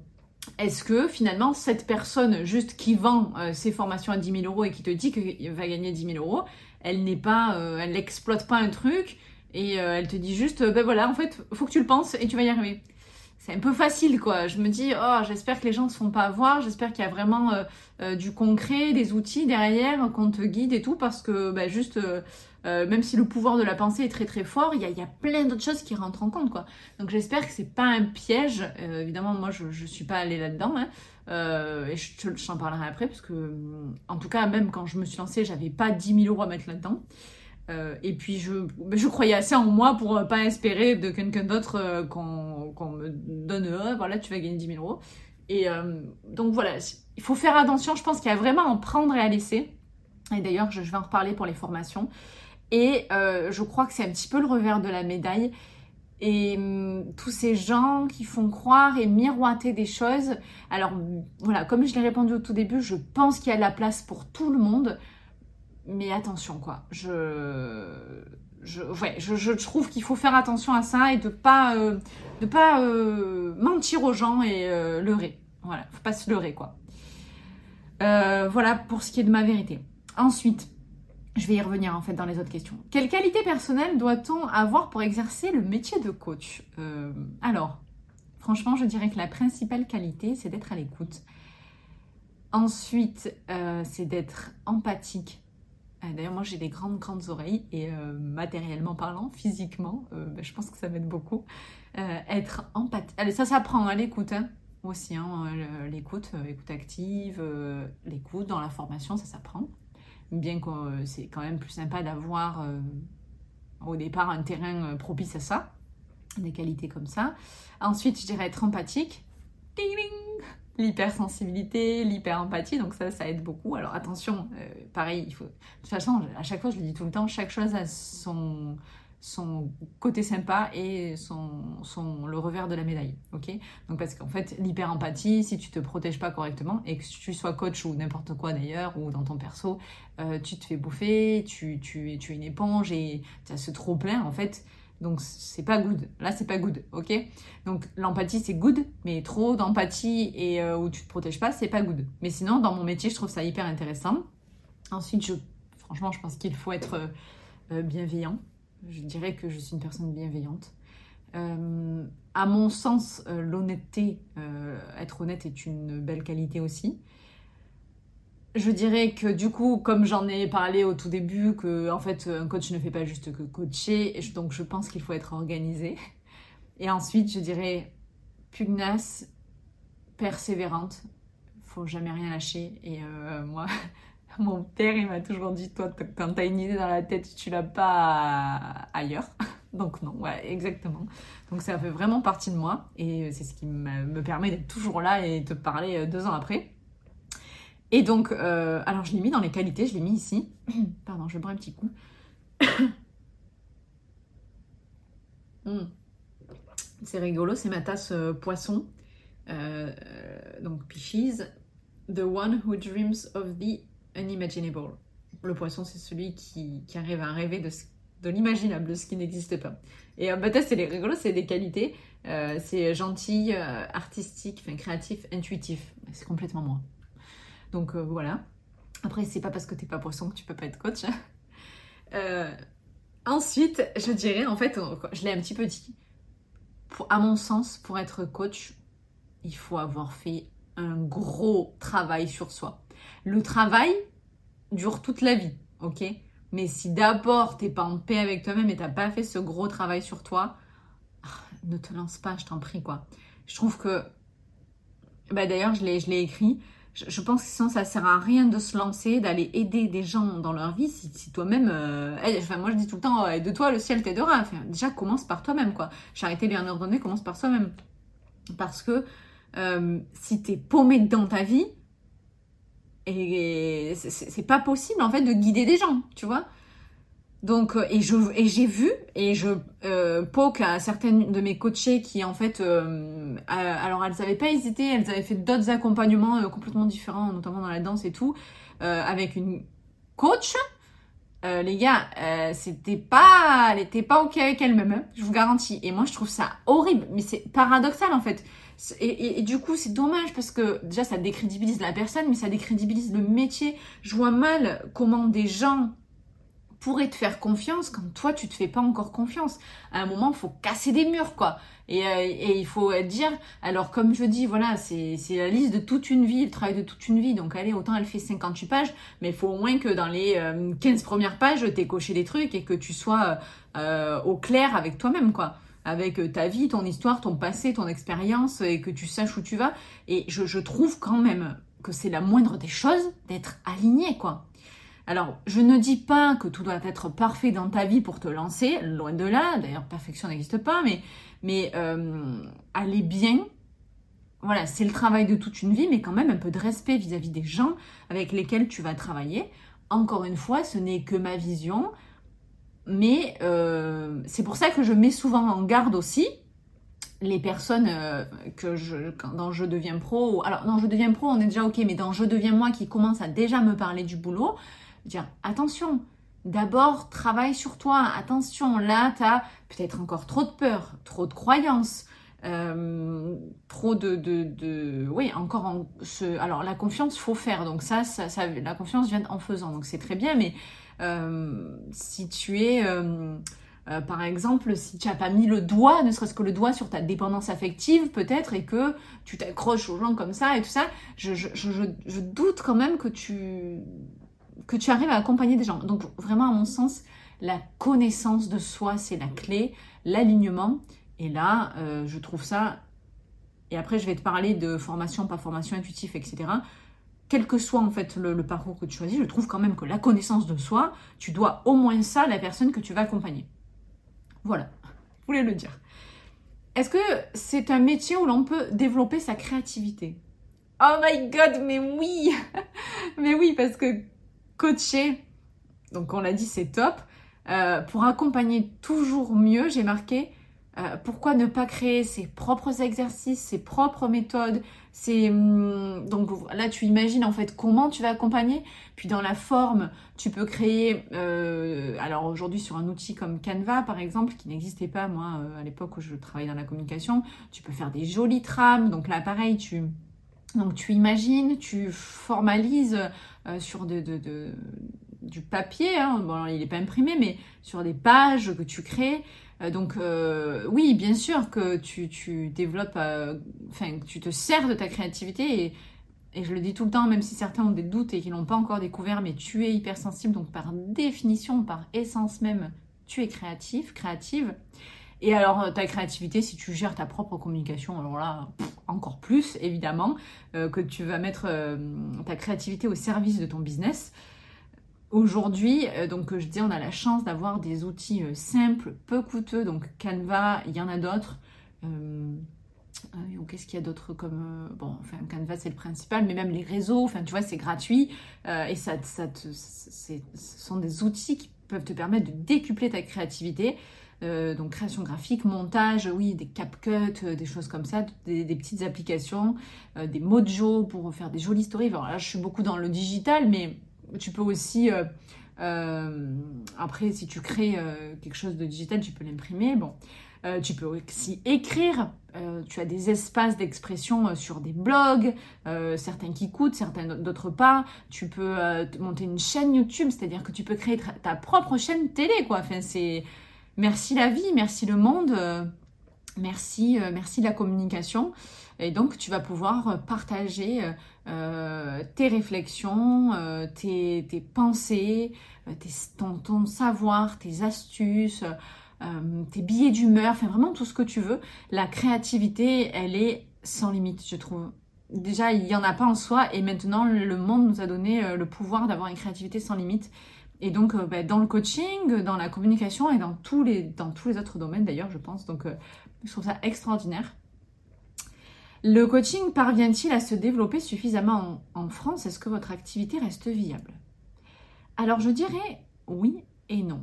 est-ce que finalement, cette personne juste qui vend ses formations à 10 000 euros et qui te dit qu'il va gagner 10 000 euros, elle n'est pas, elle n'exploite pas un truc et euh, elle te dit juste, ben voilà, en fait, faut que tu le penses et tu vas y arriver. C'est un peu facile, quoi. Je me dis, oh, j'espère que les gens ne se font pas avoir, j'espère qu'il y a vraiment euh, euh, du concret, des outils derrière, qu'on te guide et tout, parce que ben, juste, même si le pouvoir de la pensée est très très fort, il y a, plein d'autres choses qui rentrent en compte, quoi. Donc j'espère que c'est pas un piège. évidemment, moi, je, ne suis pas allée là-dedans, hein. et je, t'en parlerai après, parce que, en tout cas, même quand je me suis lancée, j'avais pas 10 000 euros à mettre là-dedans. Euh, et puis je, je croyais assez en moi pour pas espérer de quelqu'un d'autre euh, qu'on me donne, euh, voilà, tu vas gagner 10 000 euros. Et donc voilà, il faut faire attention, je pense qu'il y a vraiment à en prendre et à laisser. Et d'ailleurs, je, vais en reparler pour les formations. Et je crois que c'est un petit peu le revers de la médaille. Et hum, tous ces gens qui font croire et miroiter des choses. Alors voilà, comme je l'ai répondu au tout début, je pense qu'il y a de la place pour tout le monde mais attention quoi. Je, trouve qu'il faut faire attention à ça et de pas, euh, pas euh, mentir aux gens et euh, leurrer. Voilà, faut pas se leurrer quoi. voilà pour ce qui est de ma vérité. Ensuite, je vais y revenir en fait dans les autres questions. Quelle qualité personnelle doit-on avoir pour exercer le métier de coach? Alors, franchement, je dirais que la principale qualité, c'est d'être à l'écoute. Ensuite, c'est d'être empathique d'ailleurs, moi j'ai des grandes, grandes oreilles et euh, matériellement parlant, physiquement, euh, ben, je pense que ça m'aide beaucoup. être empathique. Ça s'apprend à l'écoute hein, aussi. Hein, l'écoute, écoute active, l'écoute dans la formation, ça s'apprend. Bien que c'est quand même plus sympa d'avoir au départ un terrain propice à ça, des qualités comme ça. Ensuite, je dirais être empathique. Ding, ding l'hypersensibilité, l'hyper-empathie, donc ça, ça aide beaucoup. Alors attention, euh, pareil, il faut... De toute façon, à chaque fois, je le dis tout le temps, chaque chose a son, son côté sympa et son, son, le revers de la médaille, ok? Donc parce qu'en fait, l'hyper-empathie, si tu te protèges pas correctement, et que tu sois coach ou n'importe quoi d'ailleurs, ou dans ton perso, euh, tu te fais bouffer, tu, tu, tu es une éponge et tu as ce trop-plein, en fait, donc c'est pas good. Là c'est pas good, ok? Donc l'empathie c'est good, mais trop d'empathie et euh, où tu te protèges pas, c'est pas good. Mais sinon dans mon métier je trouve ça hyper intéressant. Ensuite je, franchement je pense qu'il faut être euh, bienveillant. Je dirais que je suis une personne bienveillante. Euh, à mon sens, l'honnêteté, être honnête est une belle qualité aussi je dirais que du coup, comme j'en ai parlé au tout début, que en fait un coach ne fait pas juste que coacher, donc je pense qu'il faut être organisé. Et ensuite, je dirais pugnace, persévérante, faut jamais rien lâcher. Et euh, moi, mon père, il m'a toujours dit, toi, quand t'as une idée dans la tête, tu l'as pas ailleurs. Donc non, ouais, exactement. Donc ça fait vraiment partie de moi et c'est ce qui me permet d'être toujours là et de te parler euh, deux ans après. Et donc, euh, alors je l'ai mis dans les qualités, je l'ai mis ici. Pardon, je boire un petit coup. Hmm. C'est rigolo, c'est ma tasse euh, poisson. Euh, donc, Pisces, The one who dreams of the unimaginable. Le poisson, c'est celui qui, arrive à rêver de, de l'imaginable, de ce qui n'existe pas. Et tasse, c'est rigolo, c'est des qualités. c'est gentil, artistique, créatif, intuitif. C'est complètement moi. Donc euh, voilà. Après, c'est pas parce que t'es pas poisson que tu peux pas être coach. Euh, ensuite, je dirais, en fait, je l'ai un petit peu dit, à mon sens, pour être coach, il faut avoir fait un gros travail sur soi. Le travail dure toute la vie, ok? Mais si d'abord t'es pas en paix avec toi-même et t'as pas fait ce gros travail sur toi, ah, ne te lance pas, je t'en prie, quoi. Je trouve que, bah d'ailleurs, je l'ai écrit, je, pense que sinon ça sert à rien de se lancer, d'aller aider des gens dans leur vie si, toi-même, euh, enfin moi je dis tout le temps, de toi le ciel t'aidera. Enfin, déjà commence par toi-même quoi. Charité bien ordonnée commence par soi-même. Parce que euh, si t'es paumé dans ta vie, et c'est pas possible en fait de guider des gens, tu vois. Donc, et je et j'ai vu et je poke à certaines de mes coachées qui en fait, alors elles n'avaient pas hésité, elles avaient fait d'autres accompagnements complètement différents, notamment dans la danse et tout, avec une coach euh, les gars, euh, c'était pas, elle était pas ok avec elle-même, hein, je vous garantis. Et moi, je trouve ça horrible, mais c'est paradoxal en fait. Et, du coup, c'est dommage parce que déjà, ça décrédibilise la personne, mais ça décrédibilise le métier. Je vois mal comment des gens pourraient te faire confiance quand toi, tu te fais pas encore confiance. À un moment, faut casser des murs, quoi. Euh, et, il faut dire, alors comme je dis, voilà, c'est la liste de toute une vie, le travail de toute une vie. Donc allez, autant elle fait 58 pages, mais il faut au moins que dans les 15 euh, premières pages, tu aies coché des trucs et que tu sois euh, au clair avec toi-même, quoi. Avec ta vie, ton histoire, ton passé, ton expérience, et que tu saches où tu vas. Et je trouve quand même que c'est la moindre des choses d'être aligné, quoi. Alors, je ne dis pas que tout doit être parfait dans ta vie pour te lancer, loin de là, d'ailleurs, perfection n'existe pas, mais mais euh, aller bien, voilà, c'est le travail de toute une vie, mais quand même un peu de respect vis-à-vis des gens avec lesquels tu vas travailler. Encore une fois, ce n'est que ma vision, mais euh, c'est pour ça que je mets souvent en garde aussi les personnes euh, que je, dans Je deviens pro, alors dans Je deviens pro, on est déjà ok, mais dans Je deviens moi qui commence à déjà me parler du boulot, dire attention, D'abord, travaille sur toi. Attention, là, tu as peut-être encore trop de peur, trop de croyances, euh, trop de, de, Oui, encore en. Alors, la confiance, faut faire. Donc ça, ça, la confiance vient en faisant. Donc c'est très bien, mais euh, si tu es... Euh, par exemple, si tu n'as pas mis le doigt, ne serait-ce que le doigt sur ta dépendance affective, peut-être, et que tu t'accroches aux gens comme ça et tout ça, je, je doute quand même que tu que tu arrives à accompagner des gens. Donc vraiment, à mon sens, la connaissance de soi, c'est la clé, l'alignement. Et là, euh, je trouve ça, et après je vais te parler de formation, pas formation, intuitif, etc. Quel que soit en fait le, parcours que tu choisis, je trouve quand même que la connaissance de soi, tu dois au moins ça à la personne que tu vas accompagner. Voilà, je voulais le dire. Est-ce que c'est un métier où l'on peut développer sa créativité? Oh my god, mais oui Mais oui, parce que coacher, donc on l'a dit, c'est top. Euh, pour accompagner toujours mieux, j'ai marqué euh, pourquoi ne pas créer ses propres exercices, ses propres méthodes. C'est hum, donc là tu imagines en fait comment tu vas accompagner. Puis dans la forme, tu peux créer. Euh, alors aujourd'hui sur un outil comme Canva par exemple, qui n'existait pas moi à l'époque où je travaillais dans la communication, tu peux faire des jolies trames. Donc là pareil, tu donc tu imagines, tu formalises euh, sur du papier, hein. il n'est pas imprimé, mais sur des pages que tu crées. Euh, donc euh, oui, bien sûr que tu, développes, enfin tu te sers de ta créativité et, je le dis tout le temps, même si certains ont des doutes et qu'ils n'ont pas encore découvert, mais tu es hypersensible, donc par définition, par essence même, tu es créatif, créative. Et alors, euh, ta créativité, si tu gères ta propre communication, alors là, encore plus, évidemment, euh, que tu vas mettre euh, ta créativité au service de ton business. Aujourd'hui, donc je dis, on a la chance d'avoir des outils simples, peu coûteux, donc Canva, il y en a d'autres. Qu'est-ce qu'il y a d'autre comme... bon, enfin, Canva, c'est le principal, mais même les réseaux, enfin, tu vois, c'est gratuit. et ça, ça ce sont des outils qui peuvent te permettre de décupler ta créativité. Euh, donc création graphique, montage, oui, des CapCut, euh, des choses comme ça, des, petites applications, euh, des Mojo pour faire des jolies stories. Alors là, je suis beaucoup dans le digital, mais tu peux aussi, après, si tu crées quelque chose de digital, tu peux l'imprimer. Bon, tu peux aussi écrire. tu as des espaces d'expression sur des blogs, certains qui coûtent, certains d'autres pas. Tu peux monter une chaîne YouTube, c'est-à-dire que tu peux créer ta propre chaîne télé, quoi. Enfin, c'est merci la vie, merci le monde, euh, merci, euh, merci la communication. Et donc, tu vas pouvoir euh, partager tes réflexions, tes, pensées, ton, savoir, tes astuces, tes billets d'humeur, enfin vraiment tout ce que tu veux. La créativité, elle est sans limite, je trouve. Déjà, il n'y en a pas en soi et maintenant, le monde nous a donné le pouvoir d'avoir une créativité sans limite. Et donc, euh, bah, dans le coaching, dans la communication et dans tous les, dans tous les autres domaines d'ailleurs, je pense. Donc, euh, je trouve ça extraordinaire. Le coaching parvient-il à se développer suffisamment en, France? Est-ce que votre activité reste viable? Alors, je dirais oui et non.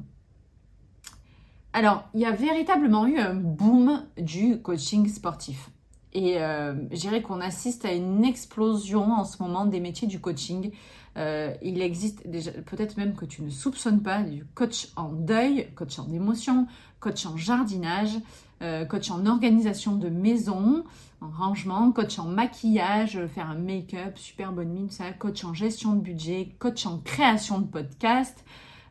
alors, il y a véritablement eu un boom du coaching sportif. Et euh, je dirais qu'on assiste à une explosion en ce moment des métiers du coaching. Euh, il existe déjà, peut-être même que tu ne soupçonnes pas, du coach en deuil, coach en émotion, coach en jardinage, euh, coach en organisation de maison, en rangement, coach en maquillage, faire un make-up, super bonne mine, ça, coach en gestion de budget, coach en création de podcast,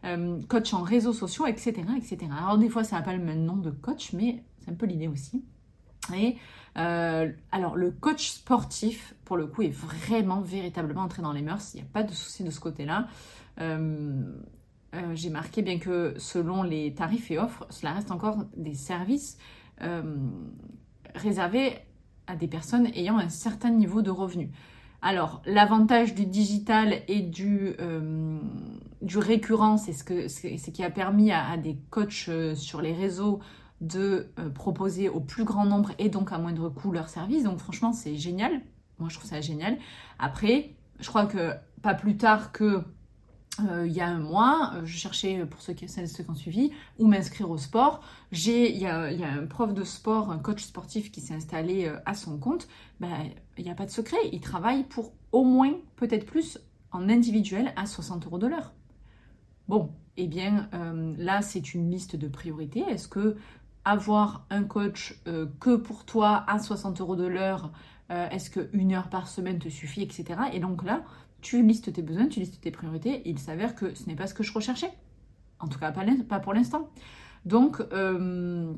euh, coach en réseaux sociaux, etc., etc. Alors des fois, ça n'a pas le même nom de coach, mais c'est un peu l'idée aussi. Euh, alors le coach sportif, pour le coup, est vraiment, véritablement entré dans les mœurs. Il n'y a pas de souci de ce côté-là. Euh, j'ai marqué bien que selon les tarifs et offres, cela reste encore des services réservés à des personnes ayant un certain niveau de revenus. Alors, l'avantage du digital et du, euh, du récurrent, c'est ce, qui a permis à, des coachs euh, sur les réseaux de euh, proposer au plus grand nombre et donc à moindre coût leurs services. Donc, franchement, c'est génial. Moi, je trouve ça génial. Après, je crois que pas plus tard que euh, il y a un mois, euh, je cherchais, pour ceux qui, ont suivi, où m'inscrire au sport. Il y a, un prof de sport, un coach sportif qui s'est installé à son compte. Ben, il n'y a pas de secret. Il travaille pour au moins, peut-être plus, en individuel à 60 euros de l'heure. Bon, eh bien, là, c'est une liste de priorités. Est-ce que avoir un coach que pour toi à 60 euros de l'heure, est-ce qu'une heure par semaine te suffit, etc. Et donc là, tu listes tes besoins, tu listes tes priorités, il s'avère que ce n'est pas ce que je recherchais. En tout cas, pas, pour l'instant. Donc, euh,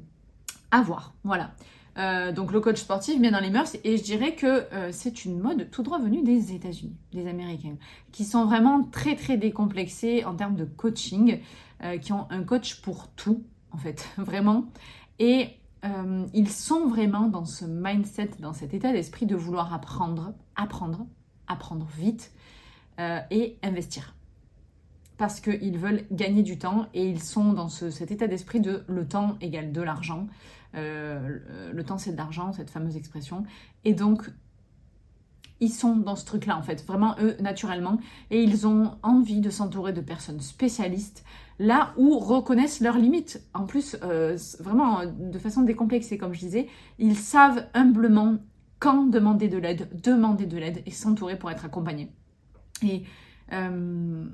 à voir. Voilà. Euh, donc le coach sportif bien dans les mœurs et je dirais que euh, c'est une mode tout droit venue des États-Unis, des Américains, qui sont vraiment très très décomplexés en termes de coaching, qui ont un coach pour tout en fait, vraiment. Et ils sont vraiment dans ce mindset, dans cet état d'esprit de vouloir apprendre, apprendre, apprendre vite euh, et investir. Parce qu'ils veulent gagner du temps et ils sont dans cet état d'esprit de le temps égale de l'argent. Euh, le temps c'est de l'argent, cette fameuse expression. Et donc, ils sont dans ce truc-là, en fait, vraiment eux, naturellement. Et ils ont envie de s'entourer de personnes spécialistes, là où reconnaissent leurs limites. En plus, euh, vraiment de façon décomplexée, comme je disais, ils savent humblement quand demander de l'aide, demander de l'aide et s'entourer pour être accompagné. Et euh,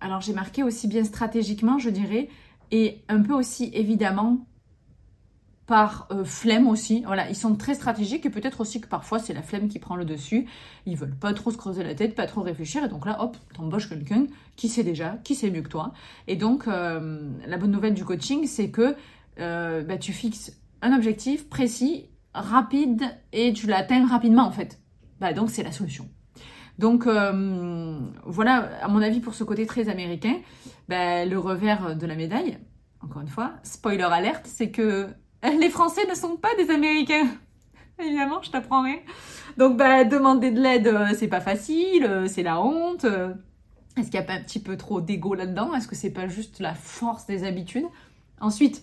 alors j'ai marqué aussi bien stratégiquement, je dirais, et un peu aussi évidemment par euh, flemme aussi. Voilà, ils sont très stratégiques et peut-être aussi que parfois c'est la flemme qui prend le dessus. Ils veulent pas trop se creuser la tête, pas trop réfléchir et donc là, hop, t'embauches quelqu'un qui sait déjà, qui sait mieux que toi. Et donc euh, la bonne nouvelle du coaching, c'est que bah, tu fixes un objectif précis rapide et tu l'atteins rapidement en fait. Bah, donc c'est la solution. Donc euh, voilà, à mon avis, pour ce côté très américain, bah, le revers de la médaille, encore une fois, spoiler alerte, c'est que les Français ne sont pas des Américains. Évidemment, je t'apprends rien. Donc bah, demander de l'aide, euh, c'est pas facile, euh, c'est la honte. Est-ce qu'il n'y a pas un petit peu trop d'ego là-dedans? Est-ce que c'est pas juste la force des habitudes? Ensuite,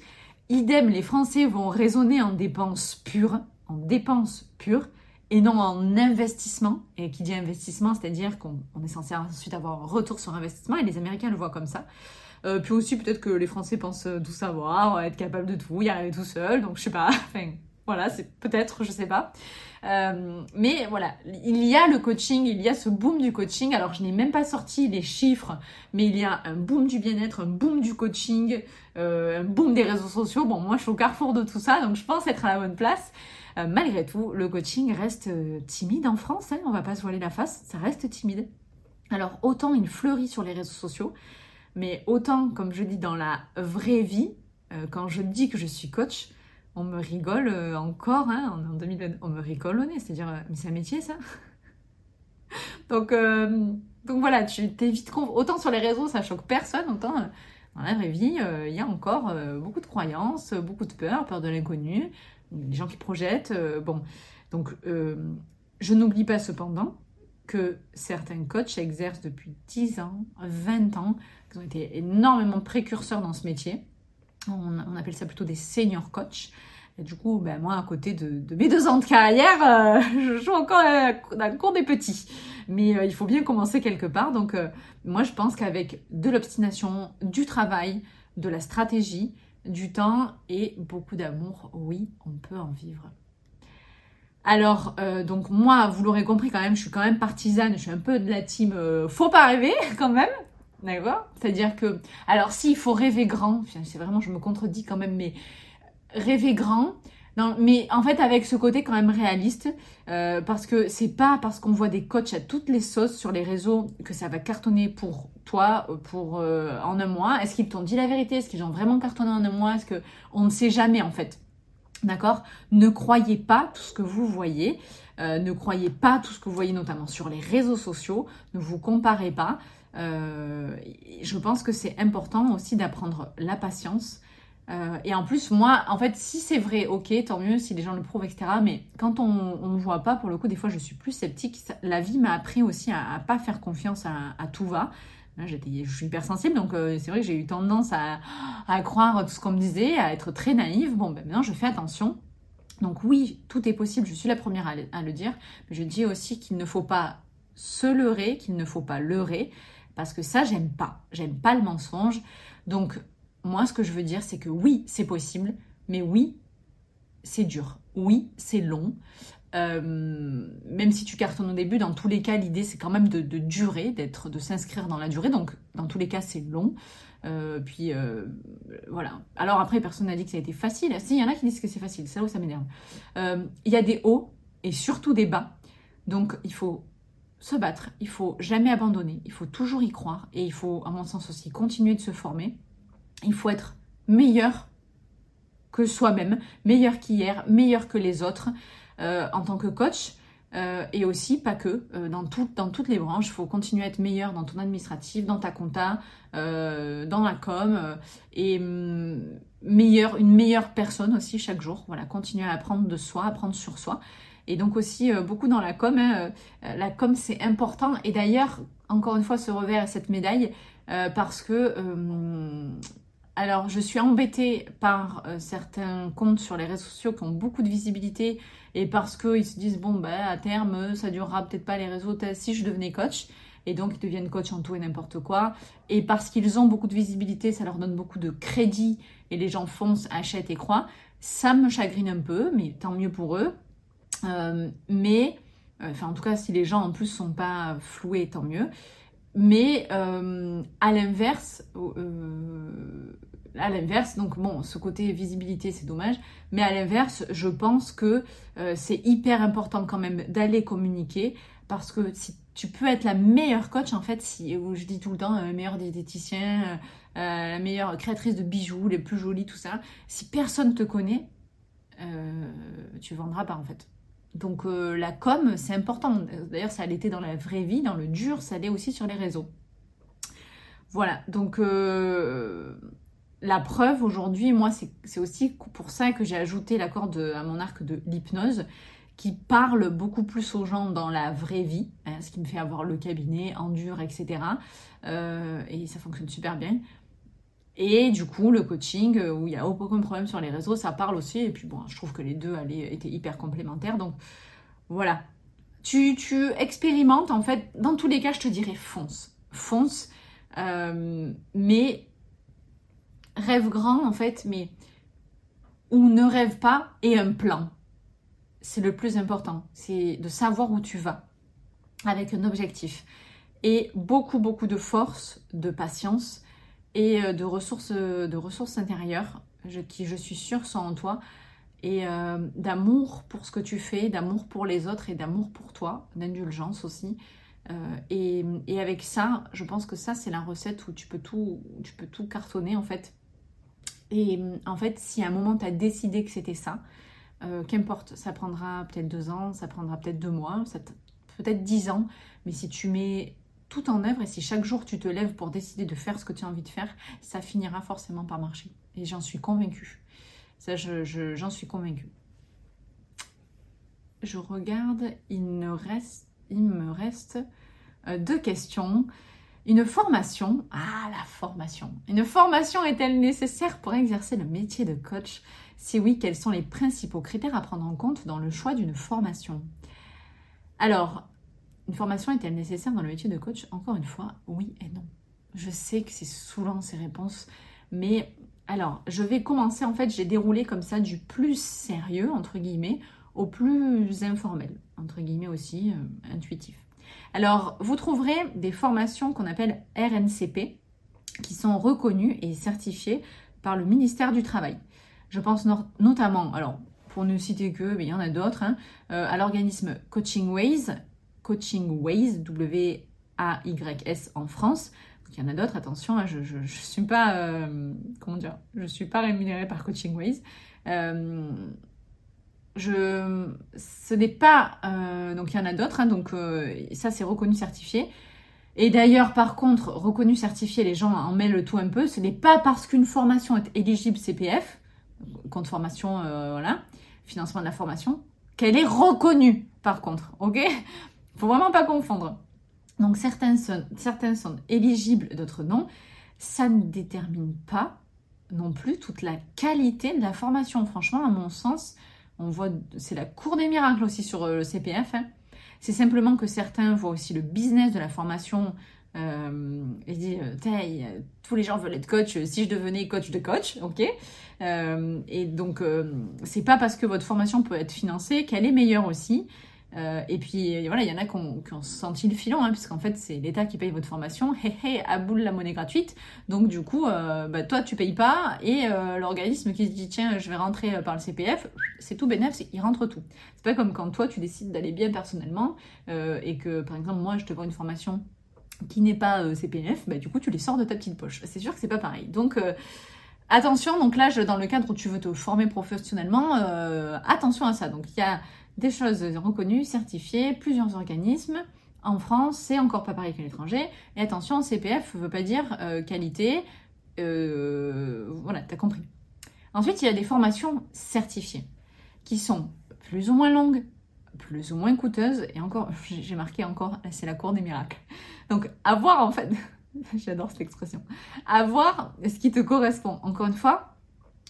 Idem, les Français vont raisonner en dépenses pures, en dépenses pures, et non en investissement. Et qui dit investissement, c'est-à-dire qu'on est censé ensuite avoir un retour sur investissement, et les Américains le voient comme ça. Euh, puis aussi, peut-être que les Français pensent tout savoir, être capable de tout, y arriver tout seul, donc je sais pas, enfin, voilà, c'est peut-être, je sais pas. Euh, mais voilà, il y a le coaching, il y a ce boom du coaching. Alors, je n'ai même pas sorti les chiffres, mais il y a un boom du bien-être, un boom du coaching, euh, un boom des réseaux sociaux. Bon, moi, je suis au carrefour de tout ça, donc je pense être à la bonne place. Euh, malgré tout, le coaching reste timide en France, hein, on va pas se voiler la face, ça reste timide. Alors, autant il fleurit sur les réseaux sociaux, mais autant, comme je dis, dans la vraie vie, quand je dis que je suis coach, on me rigole euh, encore, hein, en 2020, on me rigole au nez, c'est-à-dire, euh, mais c'est un métier ça. Donc, euh, donc voilà, tu t'évites, autant sur les réseaux ça choque personne, autant dans la vraie vie, il y a encore beaucoup de croyances, beaucoup de peur, peur de l'inconnu, des gens qui projettent, bon, donc je n'oublie pas cependant que certains coachs exercent depuis 10 ans, 20 ans, ont été énormément précurseurs dans ce métier, on, appelle ça plutôt des senior coachs. Et du coup, ben moi, à côté de, mes deux ans de carrière, euh, je joue encore dans le cours des petits. Mais euh, il faut bien commencer quelque part. Donc, euh, moi, je pense qu'avec de l'obstination, du travail, de la stratégie, du temps et beaucoup d'amour. Oui, on peut en vivre. Alors, euh, donc moi, vous l'aurez compris quand même, je suis quand même partisane, je suis un peu de la team euh, faut pas rêver quand même, d'accord? C'est-à-dire que, alors s'il faut rêver grand, c'est vraiment, je me contredis quand même, mais rêver grand, mais en fait avec ce côté quand même réaliste, euh, parce que c'est pas parce qu'on voit des coachs à toutes les sauces sur les réseaux que ça va cartonner pour toi pour en un mois. Est-ce qu'ils t'ont dit la vérité? Est-ce qu'ils ont vraiment cartonné en un mois? Est-ce que on ne sait jamais en fait? D'accord? Ne croyez pas tout ce que vous voyez. Euh, ne croyez pas tout ce que vous voyez notamment sur les réseaux sociaux. Ne vous comparez pas. Euh, je pense que c'est important aussi d'apprendre la patience. Euh, et en plus, moi, en fait, si c'est vrai, ok, tant mieux, si les gens le prouvent, etc. Mais quand on ne voit pas, pour le coup, des fois, je suis plus sceptique. La vie m'a appris aussi à ne pas faire confiance à tout va je suis hypersensible, donc euh, c'est vrai que j'ai eu tendance à, croire tout ce qu'on me disait, à être très naïve. Bon, ben maintenant je fais attention. Donc oui, tout est possible, je suis la première à le, dire, mais je dis aussi qu'il ne faut pas se leurrer, qu'il ne faut pas leurrer, parce que ça, j'aime pas. J'aime pas le mensonge. Donc moi, ce que je veux dire, c'est que oui, c'est possible, mais oui, c'est dur. Oui, c'est long. Euh, même si tu cartonnes au début, dans tous les cas, l'idée c'est quand même de, durer, d'être, de s'inscrire dans la durée. Donc, dans tous les cas, c'est long. Euh, puis euh, voilà. Alors après, personne n'a dit que ça a été facile. Si, il y en a qui disent que c'est facile. C'est là où ça m'énerve. Il y a des hauts et surtout des bas. Donc, il faut se battre. Il faut jamais abandonner. Il faut toujours y croire. Et il faut, à mon sens aussi, continuer de se former. Il faut être meilleur que soi-même, meilleur qu'hier, meilleur que les autres. Euh, en tant que coach. Euh, et aussi, pas que, euh, dans, toutes les branches, il faut continuer à être meilleur dans ton administratif, dans ta compta, dans la com, et mm, meilleur, une meilleure personne aussi chaque jour. Voilà, continuer à apprendre de soi, apprendre sur soi. Et donc aussi, beaucoup dans la com, hein, la com c'est important. Et d'ailleurs, encore une fois, ce revers et cette médaille, parce que alors, je suis embêtée par certains comptes sur les réseaux sociaux qui ont beaucoup de visibilité et parce qu'ils se disent, bon, ben, à terme, ça durera peut-être pas les réseaux, si je devenais coach. Et donc, ils deviennent coach en tout et n'importe quoi. Et parce qu'ils ont beaucoup de visibilité, ça leur donne beaucoup de crédit et les gens foncent, achètent et croient. Ça me chagrine un peu, mais tant mieux pour eux. Euh, mais, euh, enfin, en tout cas, si les gens en plus sont pas floués, tant mieux. Mais euh, à l'inverse, à l'inverse, donc bon, ce côté visibilité, c'est dommage, mais à l'inverse, je pense que c'est hyper important quand même d'aller communiquer parce que si tu peux être la meilleure coach, en fait, si, je dis tout le temps, le meilleur diététicien, la meilleure créatrice de bijoux, les plus jolis, tout ça, si personne te connaît, tu vendras pas en fait. Donc la com, c'est important. D'ailleurs, ça l'était dans la vraie vie, dans le dur, ça l'est aussi sur les réseaux. Voilà, donc la preuve aujourd'hui, moi, c'est aussi pour ça que j'ai ajouté l'accord à mon arc de l'hypnose qui parle beaucoup plus aux gens dans la vraie vie, hein, ce qui me fait avoir le cabinet en dur, etc. Euh, et ça fonctionne super bien. Et du coup, le coaching, euh, où il n'y a aucun problème sur les réseaux, ça parle aussi. Et puis bon, je trouve que les deux étaient hyper complémentaires. Donc voilà. Tu, tu expérimentes, en fait, dans tous les cas, je te dirais fonce. Fonce. Euh, mais rêve grand en fait, mais ou ne rêve pas et un plan. C'est le plus important, c'est de savoir où tu vas avec un objectif et beaucoup beaucoup de force, de patience et euh, de ressources de ressources intérieures qui je suis sûre sont en toi et euh, d'amour pour ce que tu fais, d'amour pour les autres et d'amour pour toi, d'indulgence aussi. Euh, et, et, avec ça, je pense que ça c'est la recette où tu peux tout, cartonner en fait et euh, en fait, si à un moment tu as décidé que c'était ça, euh, qu'importe, ça prendra peut-être deux ans, ça prendra peut-être deux mois, peut-être dix ans, mais si tu mets tout en œuvre et si chaque jour tu te lèves pour décider de faire ce que tu as envie de faire, ça finira forcément par marcher. Et j'en suis convaincue. Ça, j'en suis convaincue. Je regarde, il, reste, il me reste euh, deux questions. Une formation, ah la formation, une formation est-elle nécessaire pour exercer le métier de coach? Si oui, quels sont les principaux critères à prendre en compte dans le choix d'une formation? Alors, une formation est-elle nécessaire dans le métier de coach? Encore une fois, oui et non. Je sais que c'est souvent ces réponses, mais Alors, je vais commencer, en fait, j'ai déroulé comme ça du plus sérieux, entre guillemets, au plus informel, entre guillemets aussi, euh, intuitif. Alors, vous trouverez des formations qu'on appelle RNCP, qui sont reconnues et certifiées par le ministère du Travail. Je pense notamment, alors pour ne citer que, mais il y en a d'autres, hein, euh, à l'organisme Coaching Ways, Coaching Ways, W-A-Y-S en France. il y en a d'autres, attention, hein, je ne suis pas, euh, suis pas rémunérée par Coaching Ways. Euh, ce n'est pas, donc il y en a d'autres, hein, donc ça c'est reconnu certifié. Et d'ailleurs, par contre, reconnu certifié, les gens en mêlent tout un peu. Ce n'est pas parce qu'une formation est éligible CPF, compte formation, euh, voilà, financement de la formation, qu'elle est reconnue, par contre, ok? Faut vraiment pas confondre. Donc certains sont, sont éligibles, d'autres non. Ça ne détermine pas non plus toute la qualité de la formation. Franchement, à mon sens, on voit, c'est la cour des miracles aussi sur euh, le CPF. Hein. C'est simplement que certains voient aussi le business de la formation euh, et disent, euh, tous les gens veulent être coach, si je devenais coach de coach, ok euh, Et donc, c'est pas parce que votre formation peut être financée qu'elle est meilleure aussi. Euh, et puis voilà, il y en a qui ont, senti le filon, hein, puisqu'en fait c'est l'État qui paye votre formation, hé hé, à boule la monnaie gratuite. Donc du coup, euh, bah, toi tu payes pas, et euh, l'organisme qui se dit tiens, je vais rentrer par le CPF, c'est tout bénéfice, il rentre tout. C'est pas comme quand toi tu décides d'aller bien personnellement, et que par exemple moi je te vends une formation qui n'est pas CPF, bah, du coup tu les sors de ta petite poche. C'est sûr que c'est pas pareil. Donc attention, donc là dans le cadre où tu veux te former professionnellement, attention à ça. Donc il y a des choses reconnues, certifiées, plusieurs organismes. En France, c'est encore pas pareil qu'à l'étranger. Et attention, CPF ne veut pas dire euh, qualité. Euh, voilà, t'as compris. Ensuite, il y a des formations certifiées qui sont plus ou moins longues, plus ou moins coûteuses. Et encore, j'ai marqué encore, c'est la cour des miracles. Donc, avoir en fait, j'adore cette expression, avoir ce qui te correspond. Encore une fois,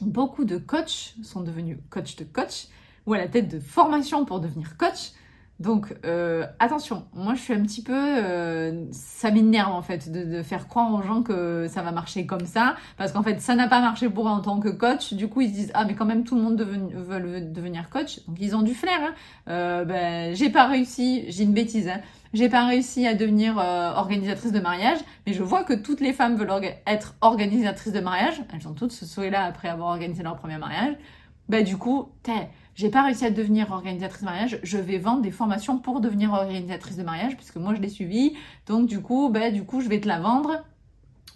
beaucoup de coachs sont devenus coach de coach ou à la tête de formation pour devenir coach. Donc euh, attention, moi je suis un petit peu, euh, ça m'énerve en fait de, faire croire aux gens que ça va marcher comme ça, parce qu'en fait ça n'a pas marché pour eux en tant que coach. Du coup ils se disent ah mais quand même tout le monde veut devenir coach, donc ils ont du flair. Hein. Euh, ben j'ai pas réussi, j'ai une bêtise. Hein. J'ai pas réussi à devenir organisatrice de mariage, mais je vois que toutes les femmes veulent être organisatrices de mariage. Elles sont toutes ce souhait là après avoir organisé leur premier mariage. Ben du coup, t'es j'ai pas réussi à devenir organisatrice de mariage, je vais vendre des formations pour devenir organisatrice de mariage, puisque moi je l'ai suivi. Donc du coup, bah, du coup, je vais te la vendre,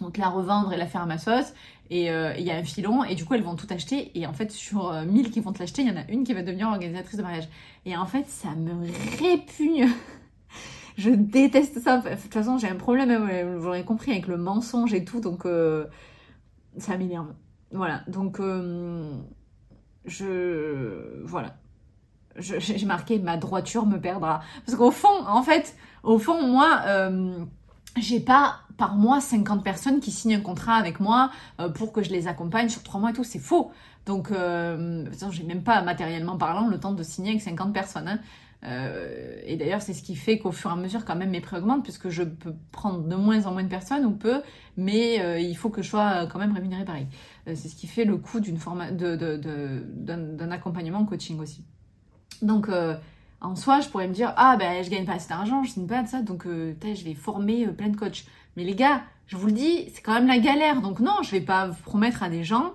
donc la revendre et la faire à ma sauce. Et euh, il y a un filon, et du coup, elles vont tout acheter. Et en fait, sur 1000 euh, qui vont te l'acheter, il y en a une qui va devenir organisatrice de mariage. Et en fait, ça me répugne. je déteste ça. De toute façon, j'ai un problème, vous l'aurez compris, avec le mensonge et tout, donc euh, ça m'énerve. Voilà, donc je. Voilà. J'ai marqué ma droiture me perdra. Parce qu'au fond, en fait, au fond, moi, euh, j'ai pas par mois 50 personnes qui signent un contrat avec moi euh, pour que je les accompagne sur trois mois et tout. C'est faux. Donc, euh, j'ai même pas matériellement parlant le temps de signer avec 50 personnes. Hein. Et d'ailleurs, c'est ce qui fait qu'au fur et à mesure, quand même, mes prix augmentent, puisque je peux prendre de moins en moins de personnes, ou peu, mais il faut que je sois quand même rémunérée pareil. Euh, c'est ce qui fait le coût d'une forma de, d'un accompagnement coaching aussi. Donc, en soi, je pourrais me dire, ah ben, je gagne pas assez d'argent, je signe pas de ça, donc je vais former plein de coachs. Mais les gars, je vous le dis, c'est quand même la galère. Donc non, je vais pas promettre à des gens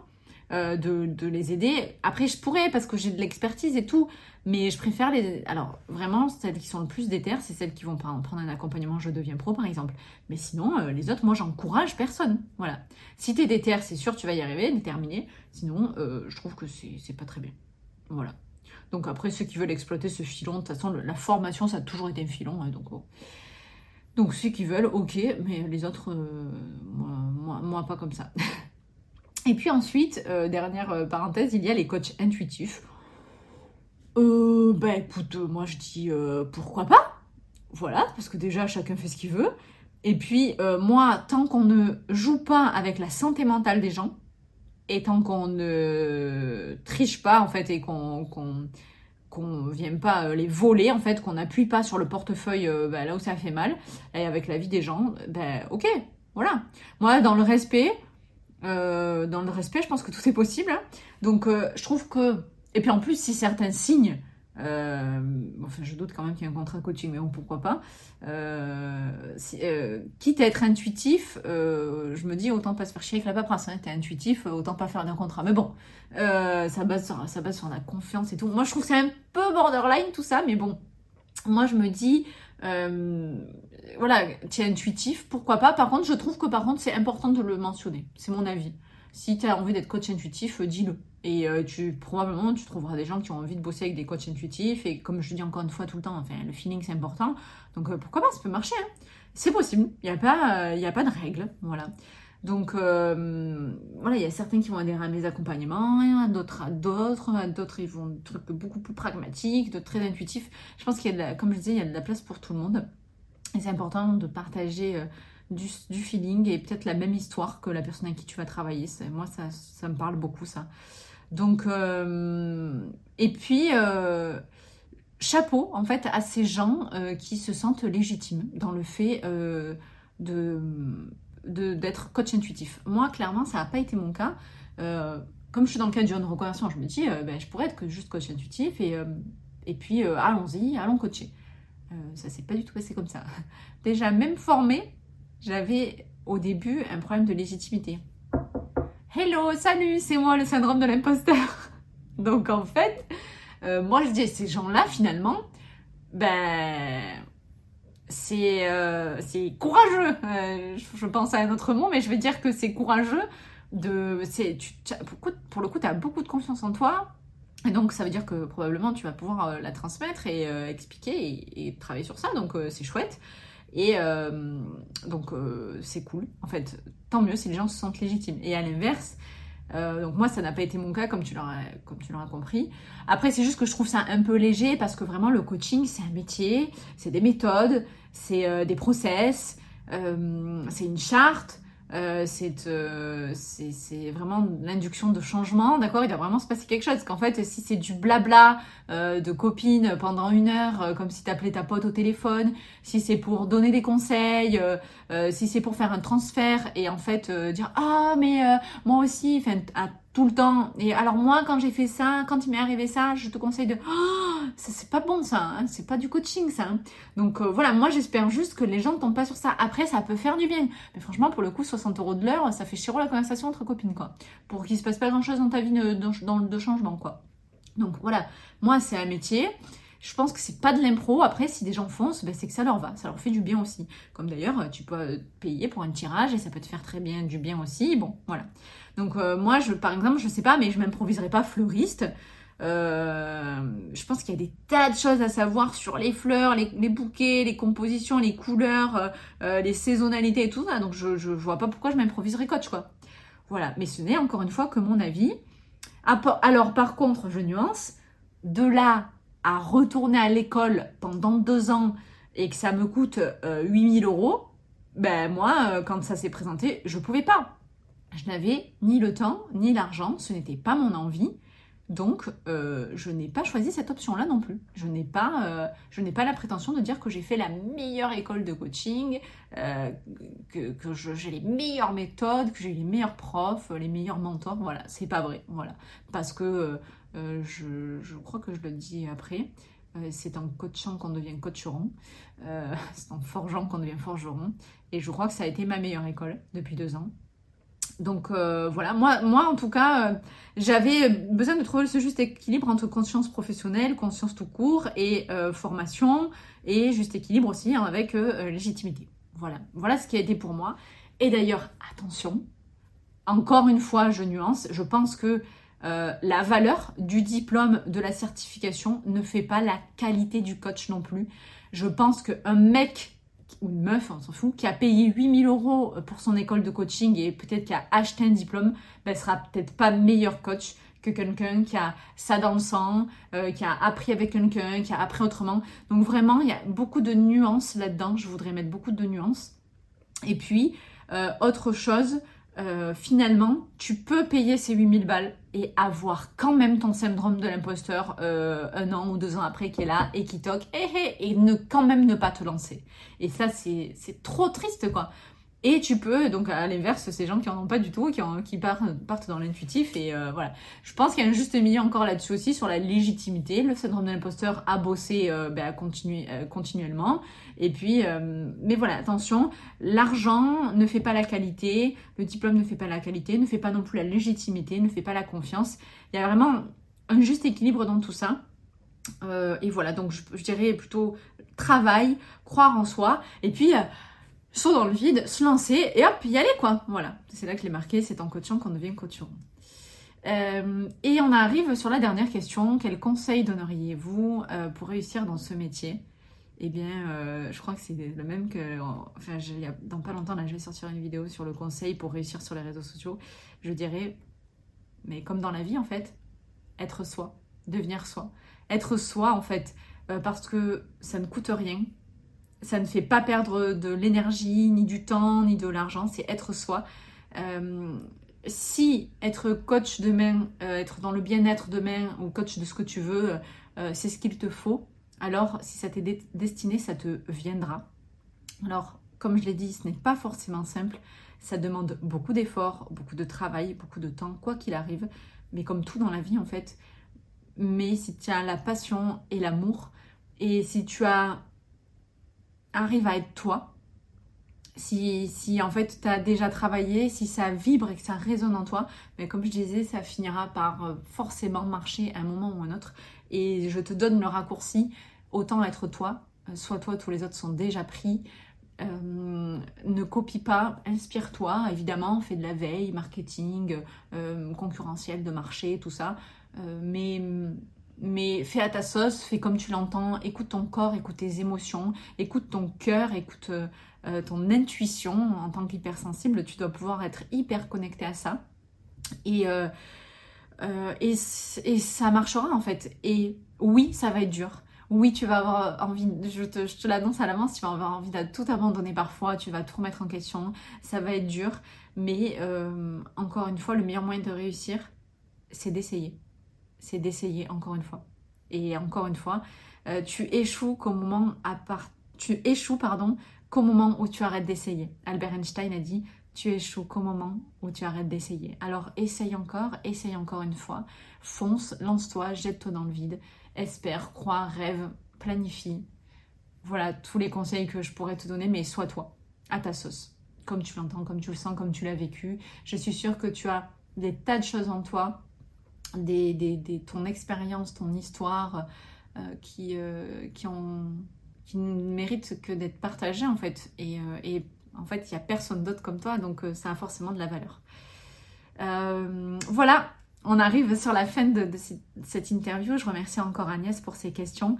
de, de, les aider. Après, je pourrais parce que j'ai de l'expertise et tout, mais je préfère les. Alors, vraiment, celles qui sont le plus déter, c'est celles qui vont prendre un accompagnement Je deviens pro, par exemple. Mais sinon, euh, les autres, moi, j'encourage personne. Voilà. Si t'es déter, c'est sûr, tu vas y arriver, déterminé. Sinon, euh, je trouve que c'est pas très bien. Voilà. Donc, après, ceux qui veulent exploiter ce filon, de toute façon, la formation, ça a toujours été un filon. Hein, donc, oh. donc, ceux qui veulent, ok, mais les autres, euh, moi, moi, pas comme ça. Et puis ensuite, dernière parenthèse, il y a les coachs intuitifs. Euh, bah écoute, euh, moi je dis euh, pourquoi pas? Voilà, parce que déjà chacun fait ce qu'il veut. Et puis euh, moi, tant qu'on ne joue pas avec la santé mentale des gens, et tant qu'on ne triche pas en fait, et qu'on qu'on vient pas les voler en fait, qu'on n'appuie pas sur le portefeuille bah, là où ça fait mal, et avec la vie des gens, ben ok, voilà. Moi, dans le respect, dans le respect, je pense que tout est possible. Hein. Donc, je trouve que. Et puis en plus, si certains signes euh, enfin, je doute quand même qu'il y ait un contrat coaching, mais bon, pourquoi pas. Euh, euh, quitte à être intuitif, je me dis autant pas se faire chier avec la paperasse. Hein, T'es intuitif, autant pas faire d'un contrat. Mais bon, ça, base sur, ça base sur la confiance et tout. Moi, je trouve que c'est un peu borderline tout ça, mais bon, moi, je me dis, voilà, tu es intuitif, pourquoi pas. Par contre, je trouve que par contre, c'est important de le mentionner. C'est mon avis. Si tu as envie d'être coach intuitif, dis-le. Et euh, probablement, tu trouveras des gens qui ont envie de bosser avec des coachs intuitifs. Et comme je dis encore une fois tout le temps, enfin, le feeling, c'est important. Donc, euh, pourquoi pas, ça peut marcher. Hein. C'est possible. Il n'y a, pas, euh, a pas de règle. Voilà. Donc, voilà, il y a certains qui vont adhérer à mes accompagnements, d'autres à d'autres, d'autres, ils vont des trucs beaucoup plus pragmatiques, d'autres très intuitifs. Je pense qu'il y a, de la, comme je disais, il y a de la place pour tout le monde. Et c'est important de partager du, du, feeling et peut-être la même histoire que la personne avec qui tu vas travailler. Moi, ça, ça me parle beaucoup, ça. Donc, euh, et puis, euh, chapeau en fait à ces gens euh, qui se sentent légitimes dans le fait de d'être coach intuitif. Moi, clairement, ça n'a pas été mon cas. comme je suis dans le cadre d'une reconversion, je me dis, ben, je pourrais être juste coach intuitif et, et puis allons-y, allons coacher. ça s'est pas du tout passé comme ça. Déjà, même formée, j'avais au début un problème de légitimité. Hello, salut, c'est moi le syndrome de l'imposteur. Donc en fait, euh, moi je dis ces gens-là finalement, ben c'est euh, courageux. Euh, je pense à un autre mot, mais je vais dire que c'est courageux de tu, pour le coup tu as beaucoup de confiance en toi. Et donc ça veut dire que probablement tu vas pouvoir la transmettre et expliquer et, travailler sur ça. Donc c'est chouette. Et euh, donc, euh, c'est cool. En fait, tant mieux si les gens se sentent légitimes. Et à l'inverse, euh, donc moi, ça n'a pas été mon cas, comme tu l'auras, comme tu l'auras compris. Après, c'est juste que je trouve ça un peu léger parce que vraiment, le coaching, c'est un métier, c'est des méthodes, c'est des process, c'est une charte. Euh, euh, c'est vraiment l'induction de changement, d'accord? Il doit vraiment se passer quelque chose. Parce qu'en fait, si c'est du blabla euh, de copine pendant une heure, comme si t'appelais ta pote au téléphone, si c'est pour donner des conseils, si c'est pour faire un transfert et en fait dire ah mais moi aussi, enfin tout le temps. Et alors moi, quand j'ai fait ça, quand il m'est arrivé ça, je te conseille de... Oh, ça c'est pas bon ça, hein. c'est pas du coaching ça. Hein. Donc euh, voilà, moi j'espère juste que les gens ne tombent pas sur ça. Après, ça peut faire du bien. Mais franchement, pour le coup, 60 euros de l'heure, ça fait chéro la conversation entre copines quoi. Pour qu'il se passe pas grand chose dans ta vie le de changement quoi. Donc voilà, moi c'est un métier. Je pense que c'est pas de l'impro. Après, si des gens foncent, ben, c'est que ça leur va, ça leur fait du bien aussi. Comme d'ailleurs, tu peux payer pour un tirage et ça peut te faire très bien du bien aussi. Bon, voilà. Donc euh, moi, je, par exemple, je sais pas, mais je m'improviserai pas fleuriste. Euh, je pense qu'il y a des tas de choses à savoir sur les fleurs, les, bouquets, les compositions, les couleurs, euh, les saisonnalités et tout ça. Donc je, je, vois pas pourquoi je m'improviserais coach quoi. Voilà, mais ce n'est encore une fois que mon avis. Alors par contre, je nuance, de là à retourner à l'école pendant deux ans et que ça me coûte 8000 euros, ben moi, quand ça s'est présenté, je pouvais pas. Je n'avais ni le temps, ni l'argent, ce n'était pas mon envie. Donc, euh, je n'ai pas choisi cette option-là non plus. Je n'ai pas, euh, pas la prétention de dire que j'ai fait la meilleure école de coaching, euh, que, que j'ai les meilleures méthodes, que j'ai les meilleurs profs, les meilleurs mentors. Voilà, c'est pas vrai. Voilà, parce que je, je, crois que je le dis après. c'est en coachant qu'on devient coacheron, c'est en forgeant qu'on devient forgeron, et je crois que ça a été ma meilleure école depuis deux ans. Donc euh, voilà, moi, moi en tout cas, euh, j'avais besoin de trouver ce juste équilibre entre conscience professionnelle, conscience tout court et euh, formation, et juste équilibre aussi hein, avec légitimité. Voilà, voilà ce qui a été pour moi. Et d'ailleurs, attention, encore une fois, je nuance, je pense que la valeur du diplôme de la certification ne fait pas la qualité du coach non plus. Je pense qu'un mec ou une meuf, on s'en fout, qui a payé 8000 euros pour son école de coaching et peut-être qui a acheté un diplôme, ben, sera peut-être pas meilleur coach que quelqu'un qui a ça dans le sang, euh, qui a appris avec quelqu'un, qui a appris autrement. Donc vraiment, il y a beaucoup de nuances là-dedans. Je voudrais mettre beaucoup de nuances. Et puis, euh, autre chose, euh, finalement, tu peux payer ces 8000 balles et avoir quand même ton syndrome de l'imposteur euh, un an ou deux ans après qui est là et qui toque et, et, ne quand même ne pas te lancer. Et ça, c'est trop triste, quoi. Et tu peux, donc à l'inverse, ces gens qui en ont pas du tout, qui, partent, dans l'intuitif. Et euh, voilà. Je pense qu'il y a un juste milieu encore là-dessus aussi, sur la légitimité. Le syndrome de l'imposteur a bossé euh, ben, euh, continuellement. Et puis, mais voilà, attention, l'argent ne fait pas la qualité, le diplôme ne fait pas la qualité, ne fait pas non plus la légitimité, ne fait pas la confiance. Il y a vraiment un juste équilibre dans tout ça. et voilà, donc je, dirais plutôt travail, croire en soi. Et puis saut dans le vide, se lancer et hop, y aller quoi. Voilà, c'est là que les marqué, c'est en coachant qu'on devient coachant. Euh, et on arrive sur la dernière question. Quel conseil donneriez-vous euh, pour réussir dans ce métier? Eh bien, euh, je crois que c'est le même que... Enfin, dans pas longtemps, là, je vais sortir une vidéo sur le conseil pour réussir sur les réseaux sociaux. Je dirais, mais comme dans la vie en fait, être soi, devenir soi. Être soi en fait, parce que ça ne coûte rien, ça ne fait pas perdre de l'énergie, ni du temps, ni de l'argent, c'est être soi. Euh, si être coach demain, euh, être dans le bien-être demain, ou coach de ce que tu veux, euh, c'est ce qu'il te faut, alors si ça t'est destiné, ça te viendra. Alors, comme je l'ai dit, ce n'est pas forcément simple, ça demande beaucoup d'efforts, beaucoup de travail, beaucoup de temps, quoi qu'il arrive, mais comme tout dans la vie en fait. Mais si tu as la passion et l'amour, et si tu as arrive à être toi, si, si en fait tu as déjà travaillé, si ça vibre et que ça résonne en toi, mais comme je disais, ça finira par euh, forcément marcher à un moment ou un autre. Et je te donne le raccourci, autant être toi, euh, soit toi, tous les autres sont déjà pris. Euh, ne copie pas, inspire-toi, évidemment, fais de la veille, marketing, concurrentiel de marché, tout ça. mais mais fais à ta sauce, fais comme tu l'entends, écoute ton corps, écoute tes émotions, écoute ton cœur, écoute euh, euh, ton intuition. En tant qu'hypersensible, tu dois pouvoir être hyper connecté à ça. Et, euh, et, ça marchera en fait. Et oui, ça va être dur. Oui, tu vas avoir envie, je te, je te l'annonce à l'avance, tu vas avoir envie de tout abandonner parfois, tu vas tout remettre en question, ça va être dur, mais encore une fois, le meilleur moyen de réussir, c'est d'essayer c'est d'essayer encore une fois. Et encore une fois, euh, tu échoues qu'au moment à part... tu échoues pardon qu'au moment où tu arrêtes d'essayer. Albert Einstein a dit tu échoues qu'au moment où tu arrêtes d'essayer. Alors essaye encore, essaye encore une fois, fonce, lance-toi, jette-toi dans le vide, espère, crois, rêve, planifie. Voilà tous les conseils que je pourrais te donner, mais sois toi, à ta sauce, comme tu l'entends, comme tu le sens, comme tu l'as vécu. Je suis sûre que tu as des tas de choses en toi ton expérience, ton histoire euh, qui, euh, qui, ne méritent que d'être partagées en fait. Et, euh, en fait, il n'y a personne d'autre comme toi, donc ça a forcément de la valeur. voilà, on arrive sur la fin de, cette interview. Je remercie encore Agnès pour ses questions.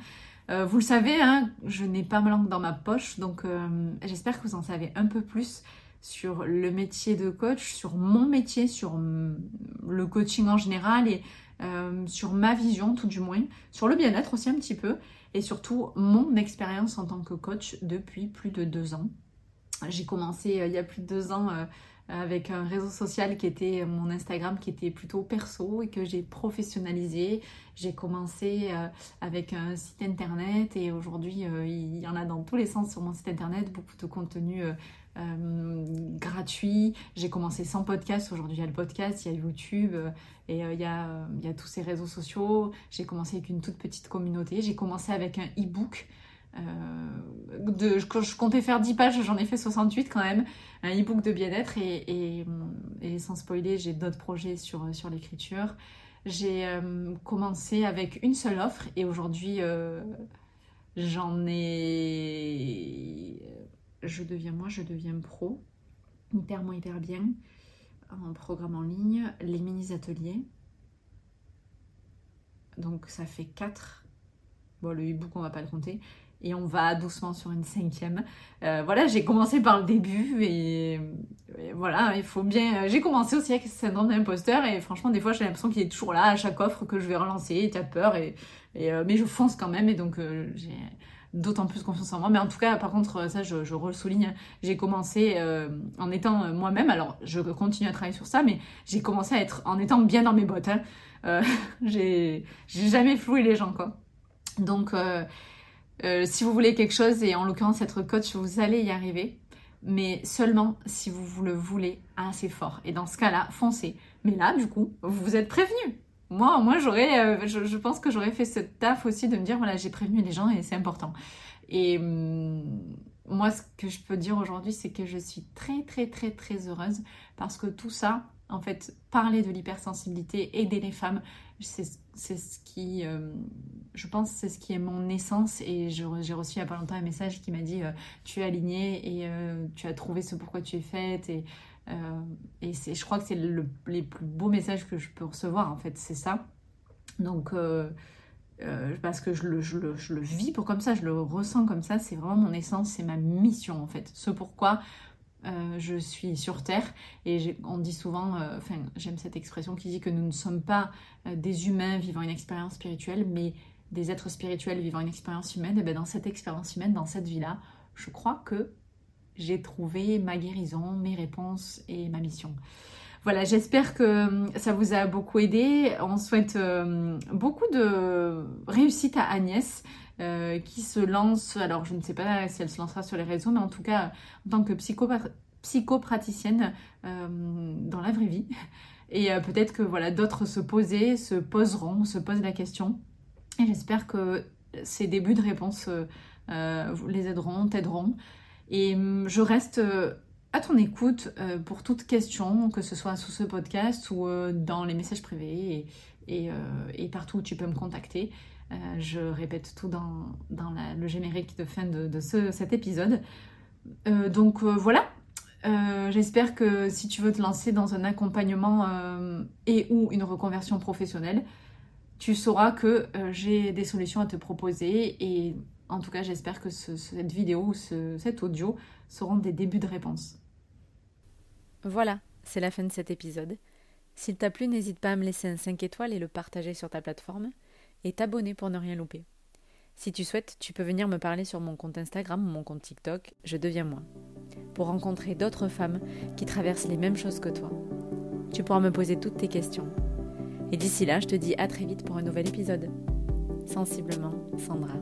vous le savez, hein, je n'ai pas ma langue dans ma poche, donc j'espère que vous en savez un peu plus sur le métier de coach, sur mon métier, sur le coaching en général et euh, sur ma vision tout du moins, sur le bien-être aussi un petit peu et surtout mon expérience en tant que coach depuis plus de deux ans. J'ai commencé euh, il y a plus de deux ans euh, avec un réseau social qui était mon Instagram qui était plutôt perso et que j'ai professionnalisé. J'ai commencé avec un site internet et aujourd'hui il y en a dans tous les sens sur mon site internet, beaucoup de contenu euh, gratuit. J'ai commencé sans podcast, aujourd'hui il y a le podcast, il y a YouTube euh, et euh, il, y a, tous ces réseaux sociaux. J'ai commencé avec une toute petite communauté. J'ai commencé avec un e-book. de, je, comptais faire 10 pages, j'en ai fait 68 quand même. Un e-book de bien-être et, sans spoiler, j'ai d'autres projets sur l'écriture. J'ai commencé avec une seule offre et aujourd'hui j'en ai je deviens moi, je deviens pro, hyper moi, hyper bien, en programme en ligne, les mini-ateliers. Donc ça fait 4. Bon, le e-book, on va pas le compter. Et on va doucement sur une cinquième. Euh, voilà, j'ai commencé par le début et, voilà, il faut bien. J'ai commencé aussi avec ce syndrome d'imposteur et franchement, des fois, j'ai l'impression qu'il est toujours là à chaque offre que je vais relancer. Tu as peur et, euh, mais je fonce quand même et donc euh, j'ai d'autant plus confiance en moi. Mais en tout cas, par contre, ça, je, je souligne, j'ai commencé euh, en étant moi-même. Alors, je continue à travailler sur ça, mais j'ai commencé à être en étant bien dans mes bottes. Hein. Euh, j'ai jamais floué les gens, quoi. Donc, euh, si vous voulez quelque chose, et en l'occurrence être coach, vous allez y arriver. mais seulement si vous le voulez assez fort. Et dans ce cas-là, foncez. Mais là, du coup, vous êtes prévenu. Moi, moi j'aurais, euh, je, pense que j'aurais fait ce taf aussi de me dire, voilà, j'ai prévenu les gens et c'est important. Et hum, moi, ce que je peux dire aujourd'hui, c'est que je suis très, très, très, très heureuse parce que tout ça, en fait, parler de l'hypersensibilité, aider les femmes, c'est ce qui, euh, je pense, c'est ce qui est mon essence. Et j'ai reçu il n'y a pas longtemps un message qui m'a dit euh, Tu es alignée et tu as trouvé ce pourquoi tu es faite. Et je crois que c'est le, les plus beaux messages que je peux recevoir, en fait, c'est ça. Donc, parce que je le, je, le, je le, vis pour comme ça, je le ressens comme ça, c'est vraiment mon essence, c'est ma mission, en fait. Ce pourquoi euh, je suis sur Terre et on dit souvent, euh, enfin j'aime cette expression qui dit que nous ne sommes pas euh, des humains vivant une expérience spirituelle, mais des êtres spirituels vivant une expérience humaine. Et bien dans cette expérience humaine, dans cette vie-là, je crois que j'ai trouvé ma guérison, mes réponses et ma mission. Voilà, j'espère que ça vous a beaucoup aidé. On souhaite beaucoup de réussite à Agnès. qui se lance, alors je ne sais pas si elle se lancera sur les réseaux, mais en tout cas en tant que psychopraticienne euh, dans la vraie vie. Et euh, peut-être que voilà, d'autres se poser, se poseront, se posent la question. Et j'espère que ces débuts de réponse euh, les aideront, t'aideront. Et hum, je reste à ton écoute pour toute question, que ce soit sous ce podcast ou dans les messages privés et, partout où tu peux me contacter. je répète tout dans, le générique de fin de, de ce, cet épisode. donc voilà, euh, j'espère que si tu veux te lancer dans un accompagnement euh, et ou une reconversion professionnelle, tu sauras que euh, j'ai des solutions à te proposer et en tout cas j'espère que cette vidéo ou cet audio seront des débuts de réponse. Voilà, c'est la fin de cet épisode. S'il t'a plu, n'hésite pas à me laisser un 5 étoiles et le partager sur ta plateforme et t'abonner pour ne rien louper. Si tu souhaites, tu peux venir me parler sur mon compte Instagram ou mon compte TikTok, je deviens moi, pour rencontrer d'autres femmes qui traversent les mêmes choses que toi. Tu pourras me poser toutes tes questions. Et d'ici là, je te dis à très vite pour un nouvel épisode. Sensiblement, Sandra.